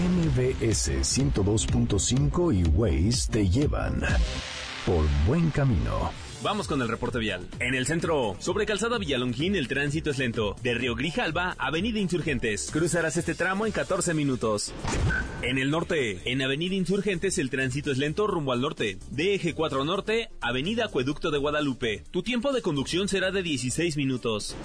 MBS 102.5 y Waze te llevan por buen camino. Vamos con el reporte vial. En el centro, sobre Calzada Villalongín, el tránsito es lento. De Río Grijalba, Avenida Insurgentes. Cruzarás este tramo en 14 minutos. En el norte, en Avenida Insurgentes, el tránsito es lento rumbo al norte. De Eje 4 Norte, Avenida Acueducto de Guadalupe. Tu tiempo de conducción será de 16 minutos.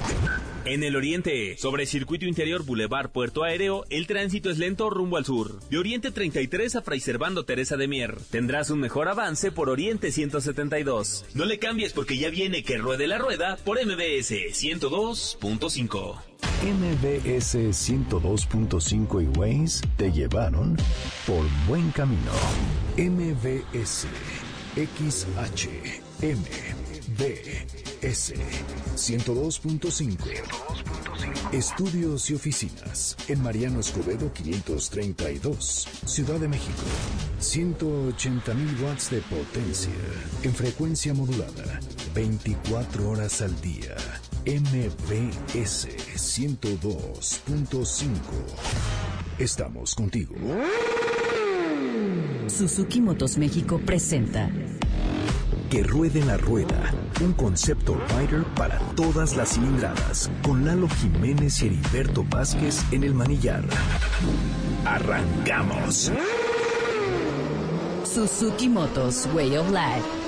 En el oriente, sobre Circuito Interior Boulevard Puerto Aéreo, el tránsito es lento rumbo al sur. De Oriente 33 a Fray Servando Teresa de Mier. Tendrás un mejor avance por Oriente 172. No le cambies porque ya viene que ruede la rueda por MBS 102.5. MBS 102.5 y Waze te llevaron por buen camino. MBS XH MBS 102.5 Estudios y oficinas en Mariano Escobedo 532, Ciudad de México. 180.000 watts de potencia en frecuencia modulada, 24 horas al día. MBS 102.5. Estamos contigo. Suzuki Motos México presenta Que ruede la rueda, un concepto rider para todas las cilindradas, con Lalo Jiménez y Heriberto Vázquez en el manillar. Arrancamos. Suzuki Motos Way of Life.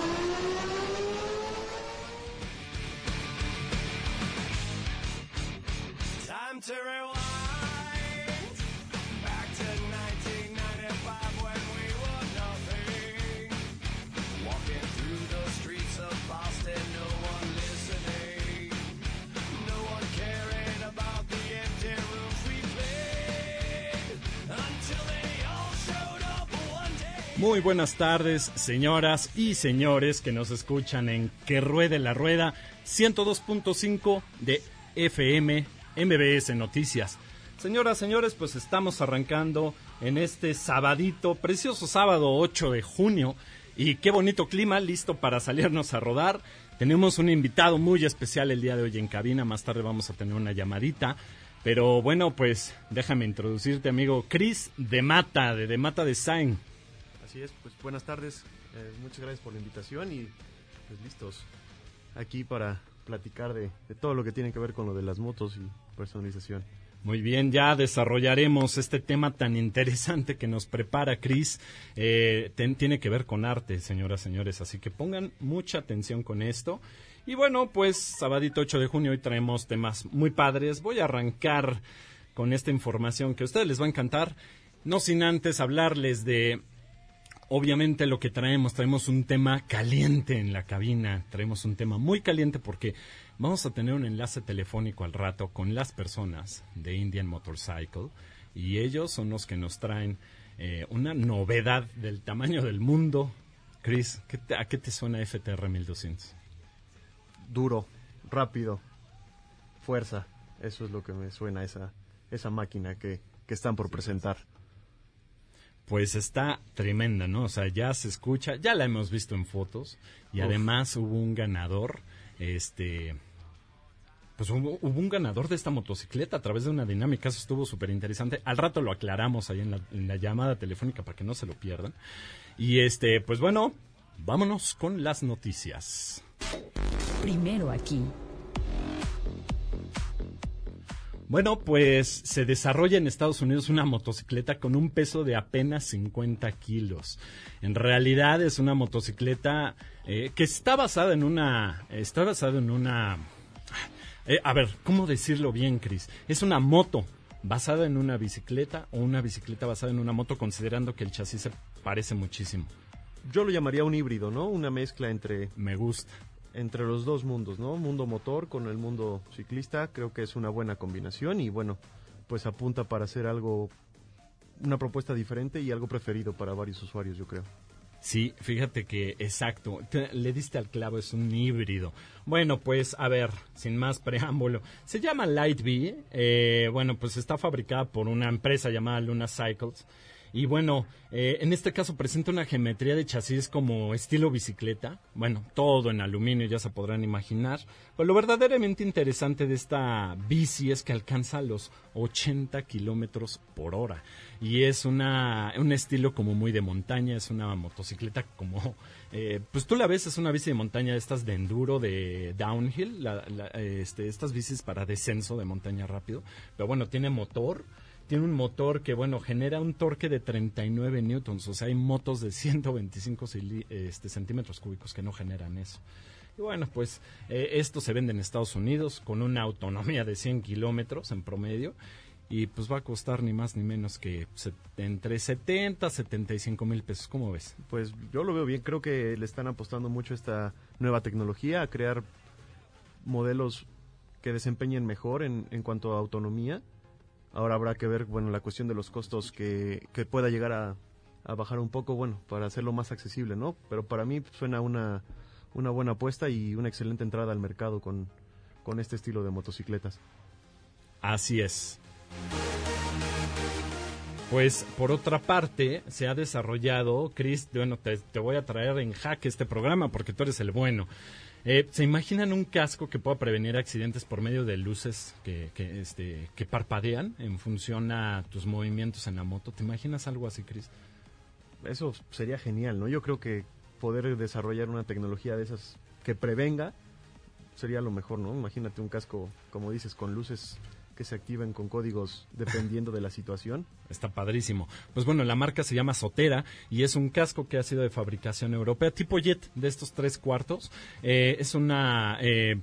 Muy buenas tardes, señoras y señores que nos escuchan en Que Ruede la Rueda 102.5 de FM MBS Noticias. Señoras, señores, pues estamos arrancando en este sabadito, precioso sábado 8 de junio. Y qué bonito clima, listo para salirnos a rodar. Tenemos un invitado muy especial el día de hoy en cabina, más tarde vamos a tener una llamadita. Pero bueno, pues déjame introducirte, amigo Chris de Mata, de De Mata Design. Así es, pues buenas tardes, eh, muchas gracias por la invitación y pues listos aquí para platicar de, todo lo que tiene que ver con lo de las motos y personalización. Muy bien, ya desarrollaremos este tema tan interesante que nos prepara Chris. Eh, tiene que ver con arte, señoras, señores, así que pongan mucha atención con esto. Y bueno, pues sabadito 8 de junio hoy traemos temas muy padres. Voy a arrancar con esta información que a ustedes les va a encantar, no sin antes hablarles de obviamente lo que traemos, traemos un tema caliente en la cabina, traemos un tema muy caliente porque vamos a tener un enlace telefónico al rato con las personas de Indian Motorcycle y ellos son los que nos traen eh, una novedad del tamaño del mundo. Chris, ¿qué te- ¿a qué te suena FTR 1200? Duro, rápido, fuerza, eso es lo que me suena esa, esa máquina que, que están por presentar. Pues está tremenda, ¿no? O sea, ya se escucha, ya la hemos visto en fotos y Uf. además hubo un ganador, este, pues hubo, hubo un ganador de esta motocicleta a través de una dinámica, eso estuvo súper interesante. Al rato lo aclaramos ahí en la, en la llamada telefónica para que no se lo pierdan. Y este, pues bueno, vámonos con las noticias. Primero aquí. Bueno, pues se desarrolla en Estados Unidos una motocicleta con un peso de apenas 50 kilos. En realidad es una motocicleta eh, que está basada en una, está basada en una, eh, a ver, ¿cómo decirlo bien, Chris? Es una moto basada en una bicicleta o una bicicleta basada en una moto, considerando que el chasis se parece muchísimo. Yo lo llamaría un híbrido, ¿no? Una mezcla entre, Me gusta. Entre los dos mundos, ¿no? Mundo motor con el mundo ciclista, creo que es una buena combinación y bueno, pues apunta para hacer algo, una propuesta diferente y algo preferido para varios usuarios, yo creo. Sí, fíjate que exacto, le diste al clavo, es un híbrido. Bueno, pues a ver, sin más preámbulo, se llama Light B, eh, bueno, pues está fabricada por una empresa llamada Luna Cycles Y bueno, eh, en este caso presenta una geometría de chasis como estilo bicicleta. Bueno, todo en aluminio, ya se podrán imaginar. Pero lo verdaderamente interesante de esta bici es que alcanza los 80 kilómetros por hora. Y es una, un estilo como muy de montaña, es una motocicleta como... eh, pues tú la ves, es una bici de montaña, estas de enduro, de downhill, la- la- este, estas bicis para descenso de montaña rápido. Pero bueno, tiene motor tiene un motor que, bueno, genera un torque de 39 newtons. O sea, hay motos de 125 cili- este, centímetros cúbicos que no generan eso. Y bueno, pues eh, esto se vende en Estados Unidos con una autonomía de 100 kilómetros en promedio. Y pues va a costar ni más ni menos que entre 70 a 75 mil pesos. ¿Cómo ves? Pues yo lo veo bien, creo que le están apostando mucho esta nueva tecnología, a crear modelos que desempeñen mejor en, en cuanto a autonomía. Ahora habrá que ver, bueno, la cuestión de los costos que, que pueda llegar a, a bajar un poco, bueno, para hacerlo más accesible, ¿no? Pero para mí suena una, una buena apuesta y una excelente entrada al mercado con, con este estilo de motocicletas. Así es. Pues por otra parte, se ha desarrollado, Chris, bueno, te, te voy a traer en jaque este programa porque tú eres el bueno. Eh, ¿Se imaginan un casco que pueda prevenir accidentes por medio de luces que, que, este, que parpadean en función a tus movimientos en la moto? ¿Te imaginas algo así, Chris? Eso sería genial, ¿no? Yo creo que poder desarrollar una tecnología de esas que prevenga sería lo mejor, ¿no? Imagínate un casco, como dices, con luces que se activen con códigos dependiendo de la situación. Está padrísimo. Pues bueno, la marca se llama Sotera y es un casco que ha sido de fabricación europea, tipo Jet, de estos tres cuartos. Eh, es una eh,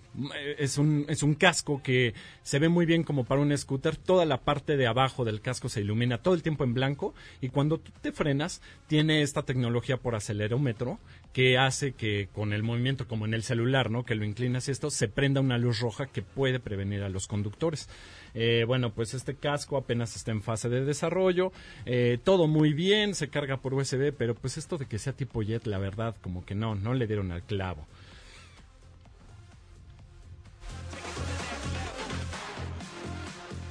es un es un casco que se ve muy bien como para un scooter. Toda la parte de abajo del casco se ilumina todo el tiempo en blanco y cuando tú te frenas tiene esta tecnología por acelerómetro que hace que con el movimiento como en el celular, ¿no? Que lo inclinas y esto se prenda una luz roja que puede prevenir a los conductores. Eh, bueno, pues este casco apenas está en fase de desarrollo, eh, todo muy bien, se carga por USB, pero pues esto de que sea tipo jet, la verdad, como que no, no le dieron al clavo.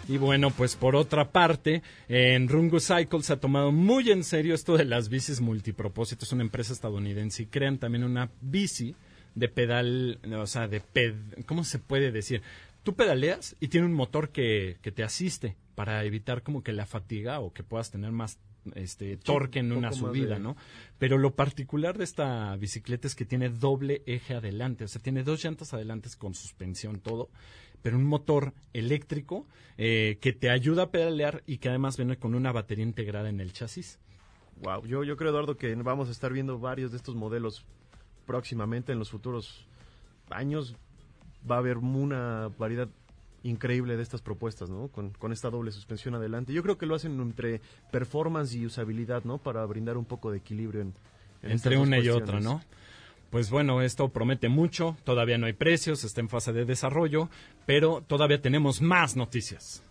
Y bueno, pues por otra parte, en Rungo Cycle se ha tomado muy en serio esto de las bicis multipropósitos, una empresa estadounidense, y crean también una bici de pedal, o sea, de ped, ¿cómo se puede decir? Tú pedaleas y tiene un motor que, que te asiste para evitar como que la fatiga o que puedas tener más este torque en un una subida, de- ¿no? Pero lo particular de esta bicicleta es que tiene doble eje adelante, o sea, tiene dos llantas adelante con suspensión, todo, pero un motor eléctrico eh, que te ayuda a pedalear y que además viene con una batería integrada en el chasis. Wow, yo, yo creo, Eduardo, que vamos a estar viendo varios de estos modelos próximamente en los futuros años. Va a haber una variedad increíble de estas propuestas, ¿no? Con, con esta doble suspensión adelante. Yo creo que lo hacen entre performance y usabilidad, ¿no? Para brindar un poco de equilibrio en, en entre una y otra, ¿no? Pues bueno, esto promete mucho, todavía no hay precios, está en fase de desarrollo, pero todavía tenemos más noticias.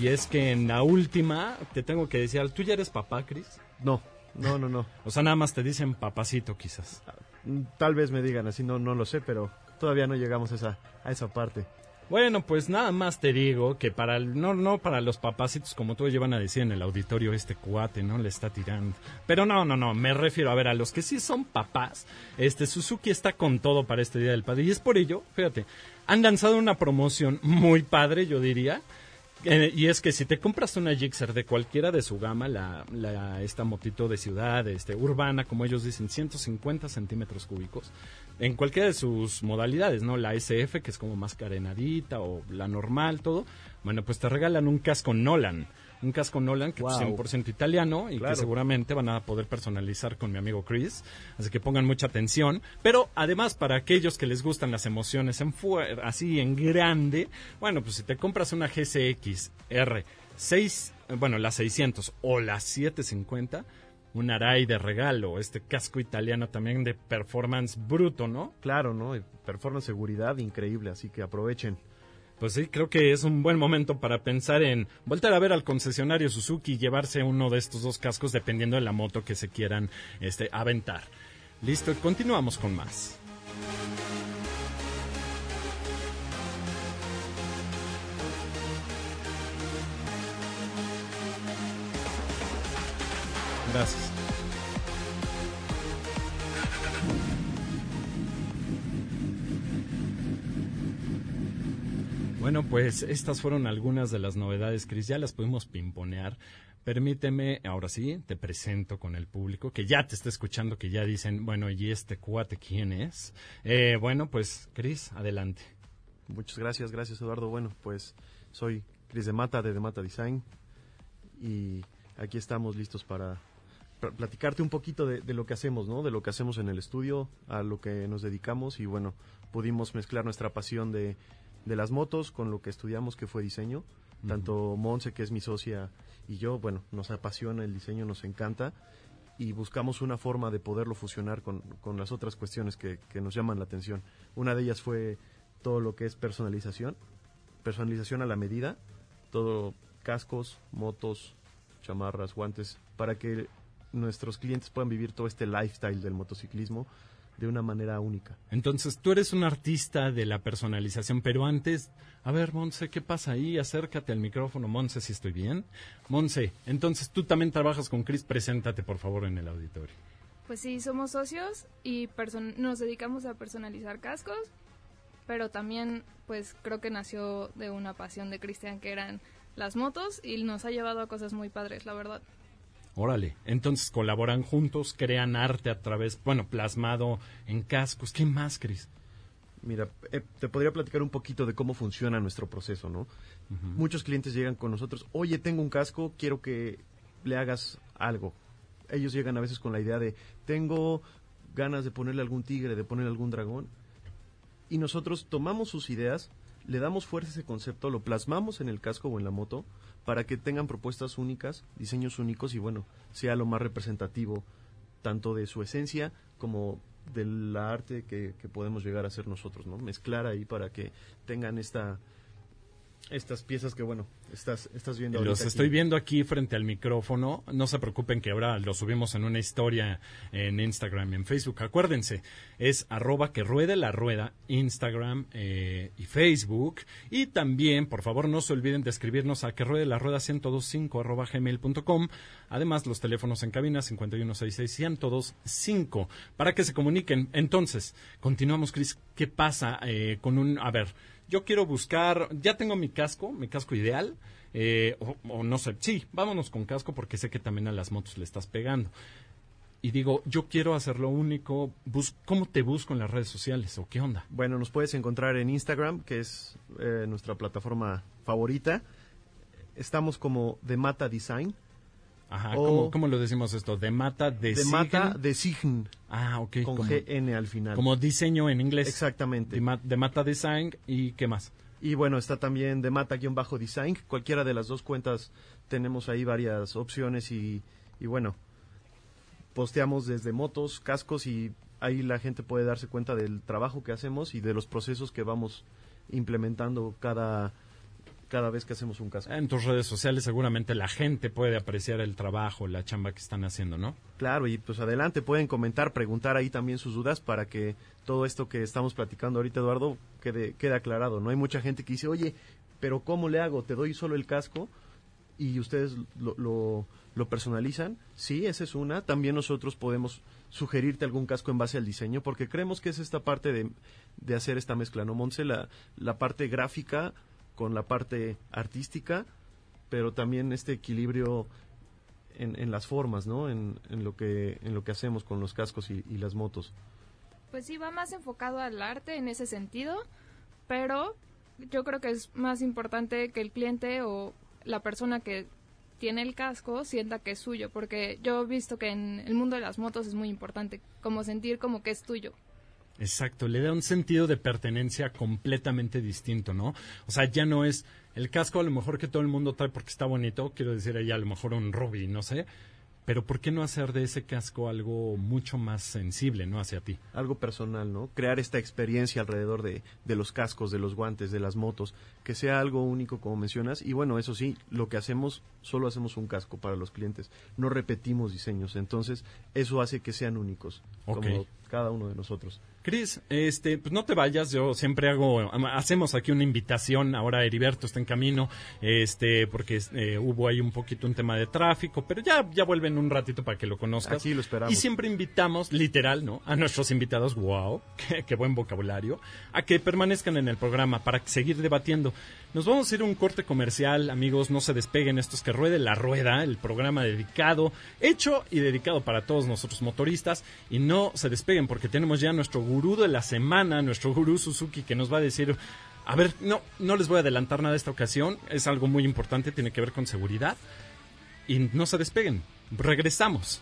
Y es que en la última, te tengo que decir, ¿tú ya eres papá, Cris? No, no, no, no. O sea, nada más te dicen papacito, quizás. Tal vez me digan así, no, no lo sé, pero todavía no llegamos a esa, a esa parte. Bueno, pues nada más te digo que para el- no no para los papacitos como tú llevan a decir en el auditorio este cuate, ¿no? Le está tirando. Pero no, no, no, me refiero a ver a los que sí son papás. Este Suzuki está con todo para este Día del Padre y es por ello, fíjate, han lanzado una promoción muy padre, yo diría. Eh, y es que si te compras una Gixxer de cualquiera de su gama, la, la- esta motito de ciudad, este, urbana, como ellos dicen, 150 centímetros cúbicos, en cualquiera de sus modalidades, ¿no? La SF, que es como más carenadita, o la normal, todo. Bueno, pues te regalan un casco Nolan. Un casco Nolan que es Wow. 100% italiano y Claro. que seguramente van a poder personalizar con mi amigo Chris. Así que pongan mucha atención. Pero además, para aquellos que les gustan las emociones en así en grande, bueno, pues si te compras una GCX R6, eh, bueno, la 600 o la 750, un Arai de regalo, este casco italiano también de performance bruto, ¿no? Claro, ¿no? Performance seguridad increíble, así que aprovechen. Pues sí, creo que es un buen momento para pensar en volver a ver al concesionario Suzuki y llevarse uno de estos dos cascos dependiendo de la moto que se quieran este, aventar. Listo, continuamos con más. Gracias. Bueno, pues estas fueron algunas de las novedades, Cris. Ya las pudimos pimponear. Permíteme, ahora sí, te presento con el público, que ya te está escuchando, que ya dicen, bueno, ¿y este cuate quién es? Eh, bueno, pues, Cris, adelante. Muchas gracias, gracias Eduardo. Bueno, pues soy Cris de Mata de De Mata Design y aquí estamos listos para pl- platicarte un poquito de lo que hacemos, ¿no? De lo que hacemos en el estudio, a lo que nos dedicamos y bueno, pudimos mezclar nuestra pasión de, de las motos con lo que estudiamos que fue diseño. Tanto Monse, que es mi socia, y yo, bueno, nos apasiona el diseño, nos encanta. Y buscamos una forma de poderlo fusionar con, con las otras cuestiones que, que nos llaman la atención. Una de ellas fue todo lo que es personalización, personalización a la medida, todo cascos, motos, chamarras, guantes, para que nuestros clientes puedan vivir todo este lifestyle del motociclismo de una manera única. Entonces, tú eres un artista de la personalización, pero antes, a ver, Monse, ¿qué pasa ahí? Acércate al micrófono, Monse, si estoy bien. Monse, entonces tú también trabajas con Chris, preséntate por favor en el auditorio. Pues sí, somos socios y nos dedicamos a personalizar cascos, pero también pues creo que nació de una pasión de Cristian que eran las motos y nos ha llevado a cosas muy padres, la verdad. Órale, entonces colaboran juntos, crean arte a través, bueno, plasmado en cascos. ¿Qué más, Chris? Mira, eh, te podría platicar un poquito de cómo funciona nuestro proceso, ¿no? Muchos clientes llegan con nosotros, oye, tengo un casco, quiero que le hagas algo. Ellos llegan a veces con la idea de, tengo ganas de ponerle algún tigre, de ponerle algún dragón. Y nosotros tomamos sus ideas, le damos fuerza a ese concepto, lo plasmamos en el casco o en la moto para que tengan propuestas únicas, diseños únicos y bueno, sea lo más representativo tanto de su esencia como del arte que, que podemos llegar a hacer nosotros, ¿no? Mezclar ahí para que tengan esta estas piezas que bueno, estás estás viendo Los estoy aquí. viendo aquí frente al micrófono. No se preocupen que ahora lo subimos en una historia en Instagram y en Facebook. Acuérdense, es arroba que ruede la rueda, Instagram eh, y Facebook. Y también, por favor, no se olviden de escribirnos a que ruede la rueda 1025 arroba gmail.com. Además, los teléfonos en cabina 5166 1025 para que se comuniquen. Entonces, continuamos, Cris. ¿Qué pasa eh, con un... A ver, yo quiero buscar, ya tengo mi casco, mi casco ideal, eh, o, no sé, sí, vámonos con casco porque sé que también a las motos le estás pegando. Y digo, yo quiero hacerlo único, bus ¿cómo te busco en las redes sociales o qué onda? Bueno, nos puedes encontrar en Instagram, que es eh, nuestra plataforma favorita. Estamos como de Mata Design. Ajá, O- ¿cómo, cómo lo decimos esto? De mata, de, De? Mata Design, Ah, ok. con como, GN al final. como diseño en inglés. Exactamente. De, ma- de mata design y qué más. Y bueno, está también de Mata-Design. Cualquiera de las dos cuentas tenemos ahí varias opciones y, y bueno, posteamos desde motos, cascos y ahí la gente puede darse cuenta del trabajo que hacemos y de los procesos que vamos implementando cada, cada vez que hacemos un casco. En tus redes sociales seguramente la gente puede apreciar el trabajo, la chamba que están haciendo, ¿no? Claro, y pues adelante, pueden comentar, preguntar ahí también sus dudas para que todo esto que estamos platicando ahorita, Eduardo, quede, quede aclarado. No hay mucha gente que dice, oye, pero ¿cómo le hago? ¿Te doy solo el casco? Y ustedes lo, lo, lo personalizan. Sí, esa es una. También nosotros podemos sugerirte algún casco en base al diseño, porque creemos que es esta parte de, de hacer esta mezcla, ¿no, Monse? La, la parte gráfica con la parte artística, pero también este equilibrio en, en las formas, ¿no? En, en lo que en lo que hacemos con los cascos y, y las motos. Pues sí, va más enfocado al arte en ese sentido, pero yo creo que es más importante que el cliente o la persona que tiene el casco sienta que es suyo, porque yo he visto que en el mundo de las motos es muy importante, como sentir como que es tuyo. Exacto, le da un sentido de pertenencia completamente distinto, ¿no? O sea, ya no es el casco a lo mejor que todo el mundo trae porque está bonito, quiero decir ahí a lo mejor un Ruby, no sé, pero ¿por qué no hacer de ese casco algo mucho más sensible, ¿no? Hacia ti. Algo personal, ¿no? Crear esta experiencia alrededor de, de los cascos, de los guantes, de las motos, que sea algo único como mencionas. Y bueno, eso sí, lo que hacemos, solo hacemos un casco para los clientes. No repetimos diseños, entonces eso hace que sean únicos. Ok. Como cada uno de nosotros. Cris, este, pues no te vayas, yo siempre hago, hacemos aquí una invitación, ahora Heriberto está en camino, este, porque eh, hubo ahí un poquito un tema de tráfico, pero ya, ya vuelven un ratito para que lo conozcas. Aquí lo esperamos. Y siempre invitamos, literal, ¿no? A nuestros invitados, wow, qué, qué buen vocabulario, a que permanezcan en el programa para seguir debatiendo. Nos vamos a ir a un corte comercial, amigos, no se despeguen estos que ruede la rueda, el programa dedicado, hecho y dedicado para todos nosotros motoristas, y no se despeguen porque tenemos ya nuestro gurú de la semana, nuestro gurú Suzuki, que nos va a decir, a ver, no, no les voy a adelantar nada esta ocasión, es algo muy importante, tiene que ver con seguridad, y no se despeguen, regresamos.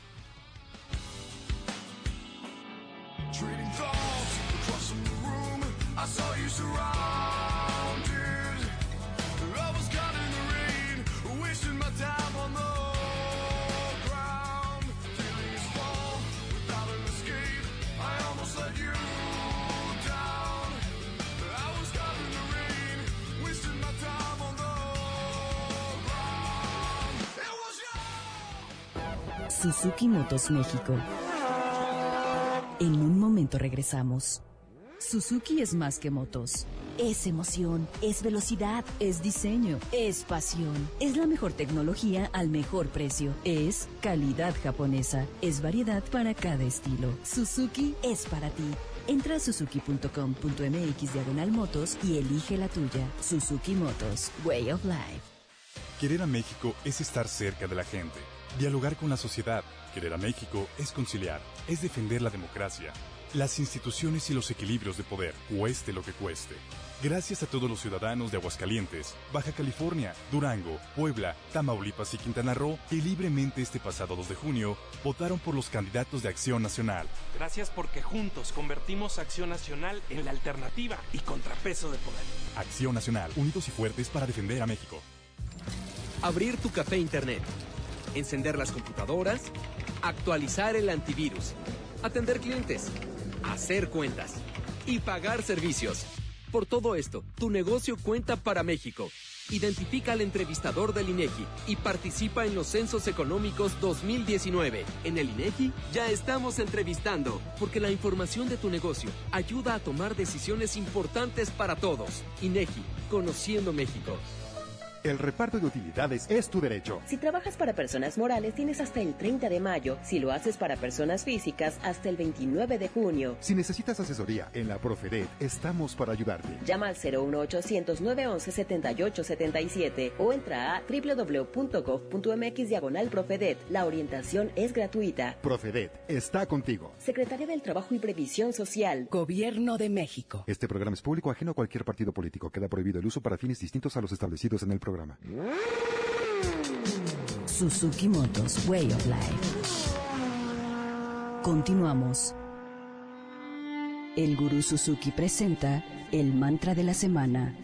Suzuki Motos México. En un momento regresamos. Suzuki es más que motos. Es emoción, es velocidad, es diseño, es pasión. Es la mejor tecnología al mejor precio. Es calidad japonesa. Es variedad para cada estilo. Suzuki es para ti. Entra a suzuki.com.mx diagonal motos y elige la tuya. Suzuki Motos, Way of Life. Querer a México es estar cerca de la gente, dialogar con la sociedad. Querer a México es conciliar, es defender la democracia, las instituciones y los equilibrios de poder, cueste lo que cueste. Gracias a todos los ciudadanos de Aguascalientes, Baja California, Durango, Puebla, Tamaulipas y Quintana Roo que libremente este pasado 2 de junio votaron por los candidatos de Acción Nacional. Gracias porque juntos convertimos Acción Nacional en la alternativa y contrapeso de poder. Acción Nacional, unidos y fuertes para defender a México. Abrir tu café internet. Encender las computadoras. Actualizar el antivirus. Atender clientes. Hacer cuentas. Y pagar servicios. Por todo esto, tu negocio cuenta para México. Identifica al entrevistador del INEGI y participa en los Censos Económicos 2019. En el INEGI ya estamos entrevistando, porque la información de tu negocio ayuda a tomar decisiones importantes para todos. INEGI, conociendo México. El reparto de utilidades es tu derecho. Si trabajas para personas morales, tienes hasta el 30 de mayo. Si lo haces para personas físicas, hasta el 29 de junio. Si necesitas asesoría en la Profedet, estamos para ayudarte. Llama al 01800 911 7877 o entra a www.gov.mx diagonal Profedet. La orientación es gratuita. Profedet está contigo. Secretaría del Trabajo y Previsión Social. Gobierno de México. Este programa es público ajeno a cualquier partido político. Queda prohibido el uso para fines distintos a los establecidos en el programa. Suzuki Motos, Way of Life. Continuamos. El gurú Suzuki presenta el mantra de la semana.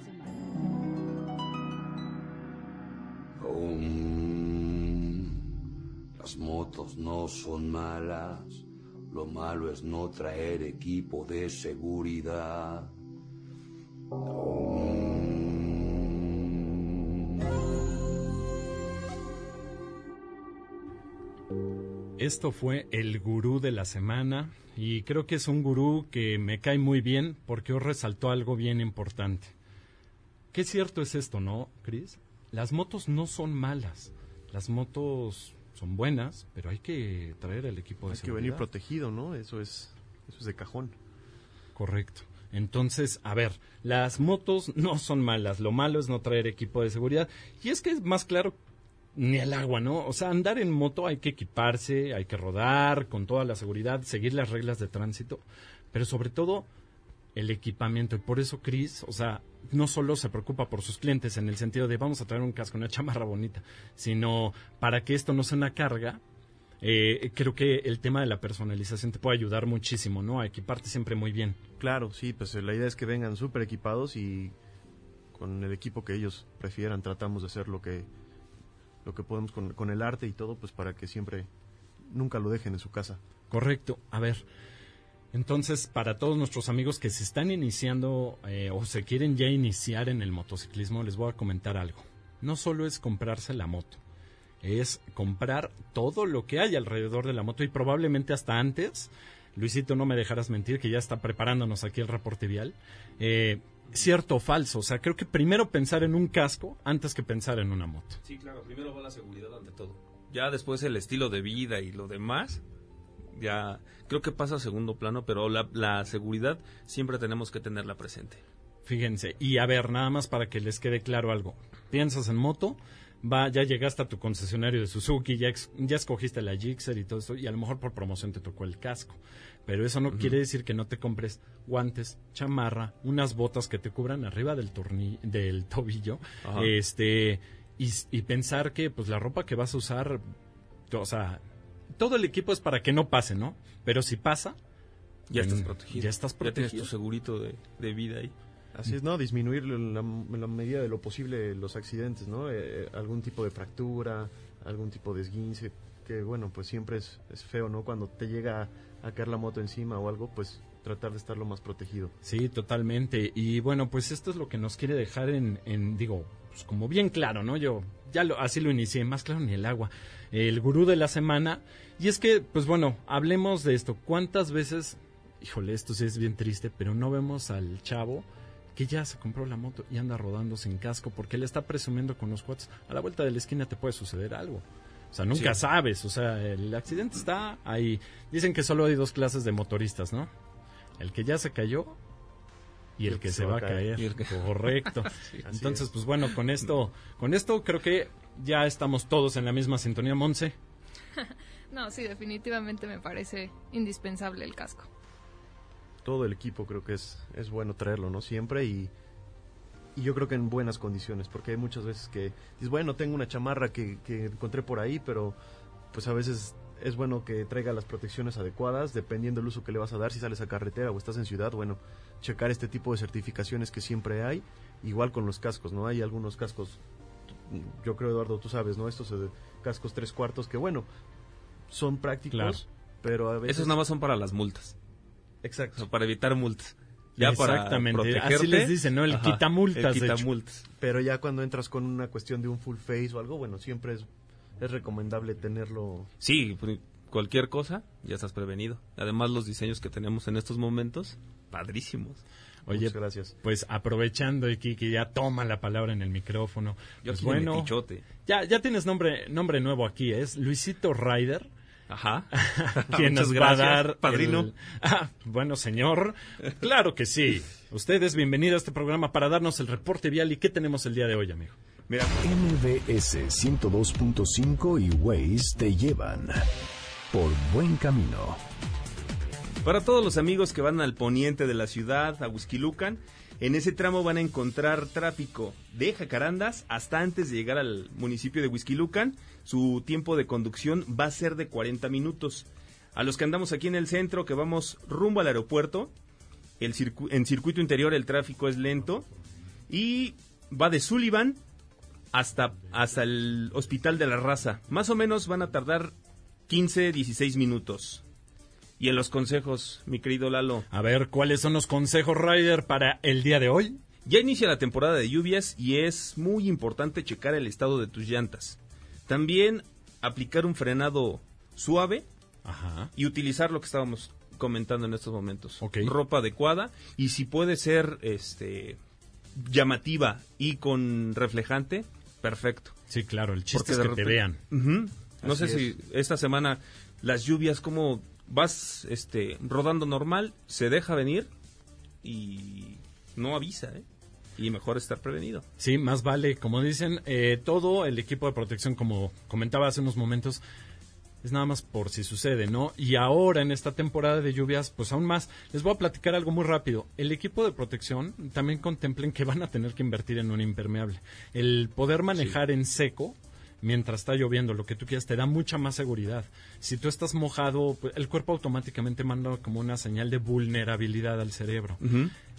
Las motos no son malas, lo malo es no traer equipo de seguridad. Esto fue el gurú de la semana y creo que es un gurú que me cae muy bien porque os resaltó algo bien importante. Qué cierto es esto, ¿no, Chris? Las motos no son malas. Las motos son buenas, pero hay que traer el equipo de Hay que seguridad. venir protegido, ¿no? Eso es, eso es de cajón. Correcto. Entonces, a ver, las motos no son malas, lo malo es no traer equipo de seguridad. Y es que es más claro ni el agua, ¿no? O sea, andar en moto hay que equiparse, hay que rodar con toda la seguridad, seguir las reglas de tránsito, pero sobre todo el equipamiento. Y por eso Chris, o sea, no solo se preocupa por sus clientes en el sentido de vamos a traer un casco, una chamarra bonita, sino para que esto no sea una carga, eh, creo que el tema de la personalización te puede ayudar muchísimo, ¿no? A equiparte siempre muy bien. Claro, sí, pues eh, la idea es que vengan súper equipados y con el equipo que ellos prefieran tratamos de hacer lo que lo que podemos con, con el arte y todo, pues para que siempre nunca lo dejen en su casa. Correcto. A ver, entonces, para todos nuestros amigos que se están iniciando eh, o se quieren ya iniciar en el motociclismo, les voy a comentar algo. No solo es comprarse la moto, es comprar todo lo que hay alrededor de la moto y probablemente hasta antes Luisito, no me dejarás mentir, que ya está preparándonos aquí el reporte vial. Eh, cierto o falso, o sea, creo que primero pensar en un casco antes que pensar en una moto. Sí, claro, primero va la seguridad ante todo. Ya después el estilo de vida y lo demás, ya creo que pasa a segundo plano, pero la, la seguridad siempre tenemos que tenerla presente. Fíjense, y a ver, nada más para que les quede claro algo. Piensas en moto, va, ya llegaste a tu concesionario de Suzuki, ya, ex- ya escogiste la Gixxer y todo esto, y a lo mejor por promoción te tocó el casco. Pero eso no quiere decir que no te compres guantes, chamarra, unas botas que te cubran arriba del torni del tobillo, Ajá. este, y, y pensar que pues la ropa que vas a usar, o sea, todo el equipo es para que no pase, ¿no? Pero si pasa, Ya estás protegido. Ya estás Ya tienes protegido. tu segurito de, de vida ahí. Así es, ¿no? Disminuir en la, en medida de lo posible los accidentes, ¿no? Eh, algún tipo de fractura, algún tipo de esguince, que bueno, pues siempre es, es feo, ¿no? Cuando te llega a caer la moto encima o algo, pues tratar de estar lo más protegido. Sí, totalmente. Y bueno, pues esto es lo que nos quiere dejar en, en, digo, pues como bien claro, ¿no? Yo ya lo, así lo inicié, más claro ni el agua. El gurú de la semana. Y es que, pues bueno, hablemos de esto. ¿Cuántas veces, híjole, esto sí es bien triste, pero no vemos al chavo que ya se compró la moto y anda rodando sin casco porque le está presumiendo con los cuates. A la vuelta de la esquina te puede suceder algo. O sea, nunca Sí. sabes. O sea, el accidente está ahí. Dicen que solo hay dos clases de motoristas, ¿no? El que ya se cayó y el, que, se, va a caer. Y el que- Correcto. Sí, Entonces, es. pues bueno, con esto, con esto creo que ya estamos todos en la misma sintonía, Monse. No, sí, definitivamente me parece indispensable el casco. Todo el equipo creo que es, es bueno traerlo, ¿no? Siempre y, y yo creo que en buenas condiciones, porque hay muchas veces que dices, bueno, tengo una chamarra que, que encontré por ahí, pero pues a veces es bueno que traiga las protecciones adecuadas, dependiendo del uso que le vas a dar, si sales a carretera o estás en ciudad, bueno, checar este tipo de certificaciones que siempre hay, igual con los cascos, ¿no? Hay algunos cascos, yo creo, Eduardo, tú sabes, ¿no? Estos cascos tres cuartos que, bueno, son prácticos, Claro. pero a veces... Esos nada más son para las multas. Exacto. O sea, para evitar multas. Ya para Exactamente. protegerte. Así les dicen, ¿no? El Ajá, quitamultas, El quitamultas. Pero ya cuando entras con una cuestión de un full face o algo, bueno, siempre es, es recomendable tenerlo. Sí, pues, cualquier cosa, ya estás prevenido. Además, los diseños que tenemos en estos momentos, padrísimos. Oye, Muchas gracias. pues aprovechando aquí que ya toma la palabra en el micrófono. Yo pues bueno, ya, ya tienes nombre, nombre nuevo aquí, es Luisito Ryder. Ajá. quien Muchas nos va a dar padrino. el- Ah, bueno, señor, claro que sí. Usted es bienvenido a este programa para darnos el reporte vial y qué tenemos el día de hoy, amigo. Mira, MBS 102.5 y Waze te llevan por buen camino. Para todos los amigos que van al poniente de la ciudad, a Huizquilucan, en ese tramo van a encontrar tráfico de Jacarandas hasta antes de llegar al municipio de Huizquilucan. Su tiempo de conducción va a ser de 40 minutos. A los que andamos aquí en el centro, que vamos rumbo al aeropuerto, el circu- en circuito interior el tráfico es lento y va de Sullivan hasta, hasta el Hospital de la Raza. Más o menos van a tardar 15, 16 minutos. Y en los consejos, mi querido Lalo. A ver, ¿cuáles son los consejos, Ryder, para el día de hoy? Ya inicia la temporada de lluvias y es muy importante checar el estado de tus llantas. También aplicar un frenado suave Ajá. y utilizar lo que estábamos comentando en estos momentos. Ok. Ropa adecuada y si puede ser este llamativa y con reflejante, perfecto. Sí, claro, el chiste Porque es que te vean. No Así sé si esta semana las lluvias como vas este rodando normal, se deja venir y no avisa, ¿eh? Y mejor estar prevenido. Sí, más vale, como dicen, eh, todo el equipo de protección, como comentaba hace unos momentos, es nada más por si sucede, ¿no? Y ahora en esta temporada de lluvias, pues aún más, les voy a platicar algo muy rápido. El equipo de protección también contemplen que van a tener que invertir en un impermeable. El poder manejar en seco mientras está lloviendo, lo que tú quieras, te da mucha más seguridad. Si tú estás mojado, pues, el cuerpo automáticamente manda como una señal de vulnerabilidad al cerebro.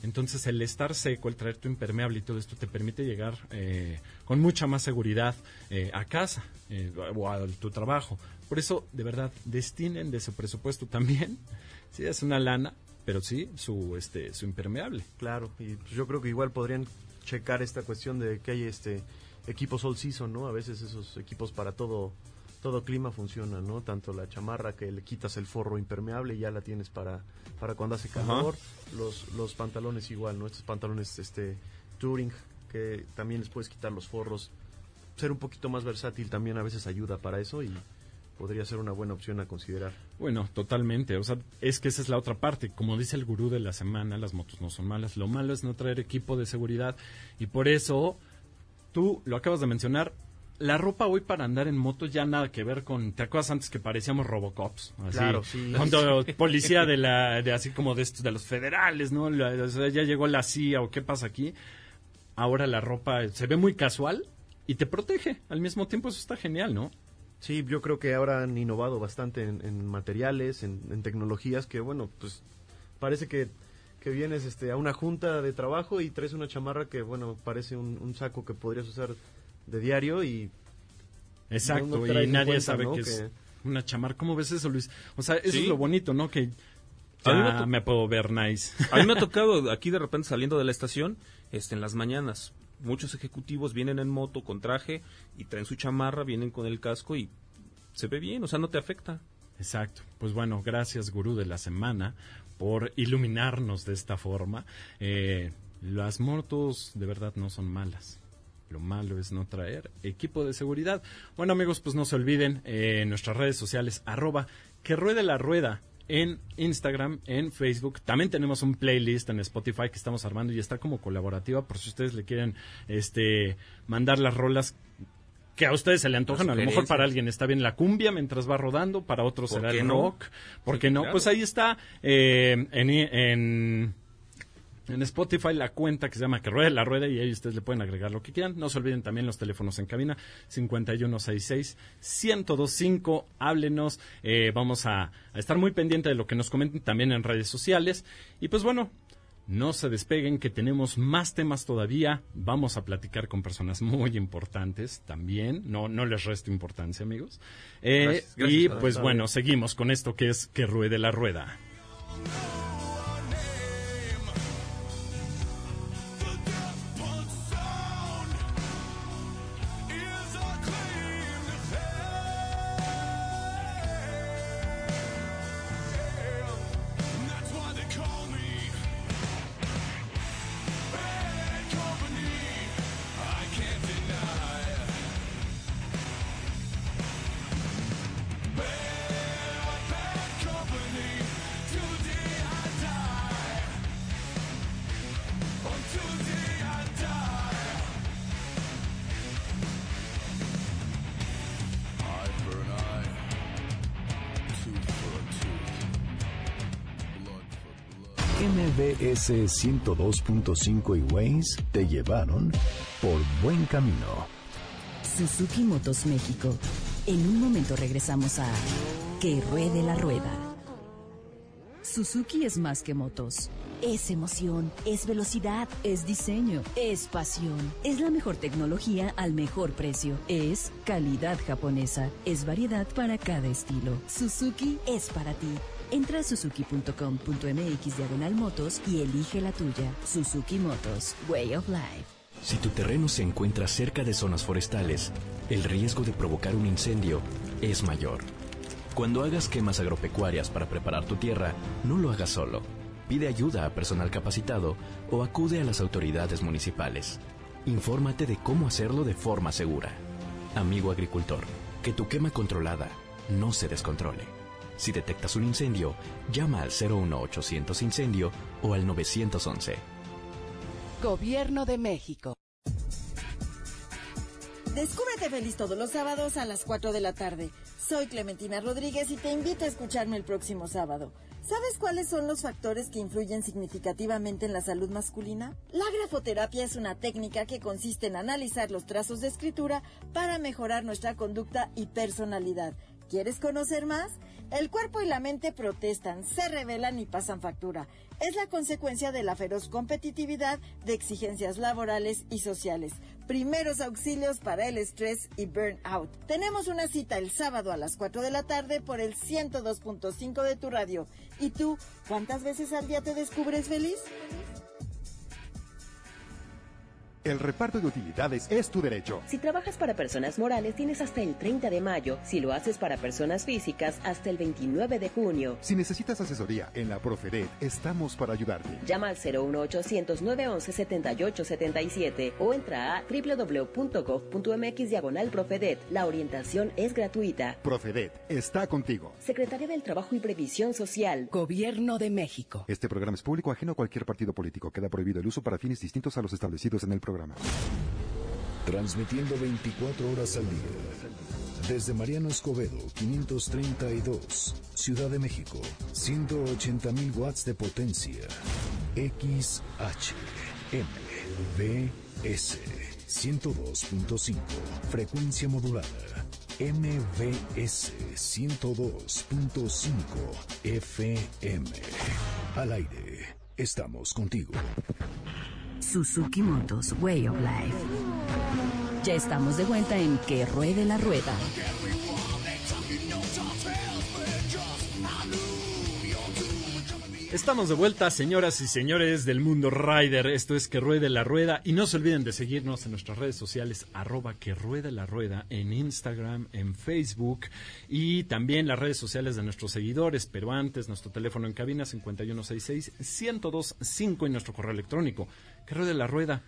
Entonces el estar seco, el traer tu impermeable y todo esto te permite llegar eh, con mucha más seguridad eh, a casa eh, o a tu trabajo. Por eso, de verdad, destinen de su presupuesto también. Sí, es una lana, pero sí su, este, su impermeable. Claro, y yo creo que igual podrían checar esta cuestión de que hay este equipos all season, ¿no? A veces esos equipos para todo todo clima funciona, ¿no? Tanto la chamarra que le quitas el forro impermeable y ya la tienes para, para cuando hace calor, los, los pantalones igual, ¿no? Estos pantalones este touring que también les puedes quitar los forros. Ser un poquito más versátil también a veces ayuda para eso y podría ser una buena opción a considerar. Bueno, totalmente. O sea, es que esa es la otra parte. Como dice el gurú de la semana, las motos no son malas. Lo malo es no traer equipo de seguridad. Y por eso, tú lo acabas de mencionar, la ropa hoy para andar en moto ya nada que ver con... ¿Te acuerdas antes que parecíamos Robocops? Así, Claro, sí. Cuando policía de la... De así como de, estos, de los federales, ¿no? La- o sea, ya llegó la CIA o qué pasa aquí. Ahora la ropa se ve muy casual y te protege. Al mismo tiempo eso está genial, ¿no? Sí, yo creo que ahora han innovado bastante en, en materiales, en, en tecnologías que, bueno, pues parece que, que vienes este, a una junta de trabajo y traes una chamarra que, bueno, parece un, un saco que podrías usar de diario y... Exacto, no- no traes y nadie cuenta, sabe ¿no? que, es una chamar. ¿Cómo ves eso, Luis? O sea, eso Sí. es lo bonito, ¿no? Que A mí me ya to- me puedo ver nice. A mí me ha tocado aquí de repente saliendo de la estación, este, en las mañanas, muchos ejecutivos vienen en moto con traje y traen su chamarra, vienen con el casco y se ve bien, o sea, no te afecta. Exacto. Pues bueno, gracias, gurú de la semana, por iluminarnos de esta forma. Eh, las motos de verdad no son malas. Lo malo es no traer equipo de seguridad. Bueno, amigos, pues no se olviden eh, nuestras redes sociales, arroba que ruede la rueda en Instagram, en Facebook. También tenemos un playlist en Spotify que estamos armando y está como colaborativa por si ustedes le quieren este mandar las rolas que a ustedes se le antojan. A lo mejor para alguien está bien la cumbia mientras va rodando, para otros ¿Por será el no? rock. ¿Por Sí, qué no? claro. Pues ahí está eh, en, en, en Spotify la cuenta que se llama Que Ruede la Rueda y ahí ustedes le pueden agregar lo que quieran. No se olviden también los teléfonos en cabina 5166-1025. Háblenos. Eh, vamos a, a estar muy pendiente de lo que nos comenten también en redes sociales. Y pues bueno, no se despeguen que tenemos más temas todavía. Vamos a platicar con personas muy importantes también. No, no les resto importancia, amigos. Eh, Gracias, gracias, y pues bueno, seguimos con esto que es que ruede la rueda. MBS 102.5 y Waze te llevaron por buen camino. Suzuki Motos México. En un momento regresamos a Que ruede la rueda. Suzuki es más que motos. Es emoción, es velocidad, es diseño, es pasión. Es la mejor tecnología al mejor precio. Es calidad japonesa. Es variedad para cada estilo. Suzuki es para ti. Entra a suzuki.com.mx diagonal motos y elige la tuya. Suzuki Motos, Way of Life. Si tu terreno se encuentra cerca de zonas forestales, el riesgo de provocar un incendio es mayor. Cuando hagas quemas agropecuarias para preparar tu tierra, no lo hagas solo. Pide ayuda a personal capacitado o acude a las autoridades municipales. Infórmate de cómo hacerlo de forma segura. Amigo agricultor, que tu quema controlada no se descontrole. Si detectas un incendio, llama al 01800 incendio o al 911. Gobierno de México. Descúbrete feliz todos los sábados a las 4 de la tarde. Soy Clementina Rodríguez y te invito a escucharme el próximo sábado. ¿Sabes cuáles son los factores que influyen significativamente en la salud masculina? La grafoterapia es una técnica que consiste en analizar los trazos de escritura para mejorar nuestra conducta y personalidad. ¿Quieres conocer más? El cuerpo y la mente protestan, se rebelan y pasan factura. Es la consecuencia de la feroz competitividad de exigencias laborales y sociales. Primeros auxilios para el estrés y burnout. Tenemos una cita el sábado a las 4 de la tarde por el 102.5 de tu radio. ¿Y tú, cuántas veces al día te descubres feliz? El reparto de utilidades es tu derecho. Si trabajas para personas morales, tienes hasta el 30 de mayo. Si lo haces para personas físicas, hasta el 29 de junio. Si necesitas asesoría en la Profedet, estamos para ayudarte. Llama al 01800 911 7877 o entra a www.gov.mx diagonal Profedet. La orientación es gratuita. Profedet está contigo. Secretaría del Trabajo y Previsión Social. Gobierno de México. Este programa es público ajeno a cualquier partido político. Queda prohibido el uso para fines distintos a los establecidos en el programa. Transmitiendo 24 horas al día. Desde Mariano Escobedo, 532, Ciudad de México, 180.000 watts de potencia. XH, MBS, 102.5, frecuencia modulada. MBS 102.5 FM. Al aire, estamos contigo. Suzuki Motos Way of Life. Ya estamos de vuelta en Que Ruede la Rueda. Estamos de vuelta, señoras y señores del mundo rider. Esto es Que Ruede la Rueda. Y no se olviden de seguirnos en nuestras redes sociales, arroba Que Ruede la Rueda, en Instagram, en Facebook y también las redes sociales de nuestros seguidores. Pero antes, nuestro teléfono en cabina 5166-1025 y nuestro correo electrónico, Que Ruede la Rueda.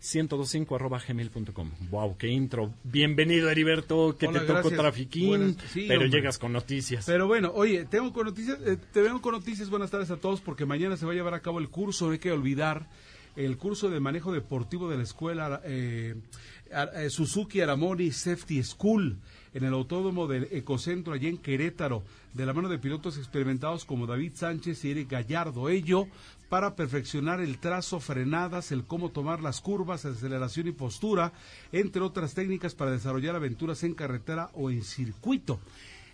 1025 arroba gmail.com. Wow, qué intro. Bienvenido, Heriberto, que Hola, te tocó gracias. trafiquín, Buenas- sí, pero hombre. llegas con noticias. Pero bueno, oye, tengo con noticias, eh, te vengo con noticias, buenas tardes a todos, porque mañana se va a llevar a cabo el curso, no hay que olvidar, el curso de manejo deportivo de la escuela eh, eh, Suzuki Aramoni Safety School, en el autódromo del Ecocentro, allá en Querétaro, de la mano de pilotos experimentados como David Sánchez y Eric Gallardo. Ello para perfeccionar el trazo, frenadas, el cómo tomar las curvas, aceleración y postura, entre otras técnicas para desarrollar aventuras en carretera o en circuito.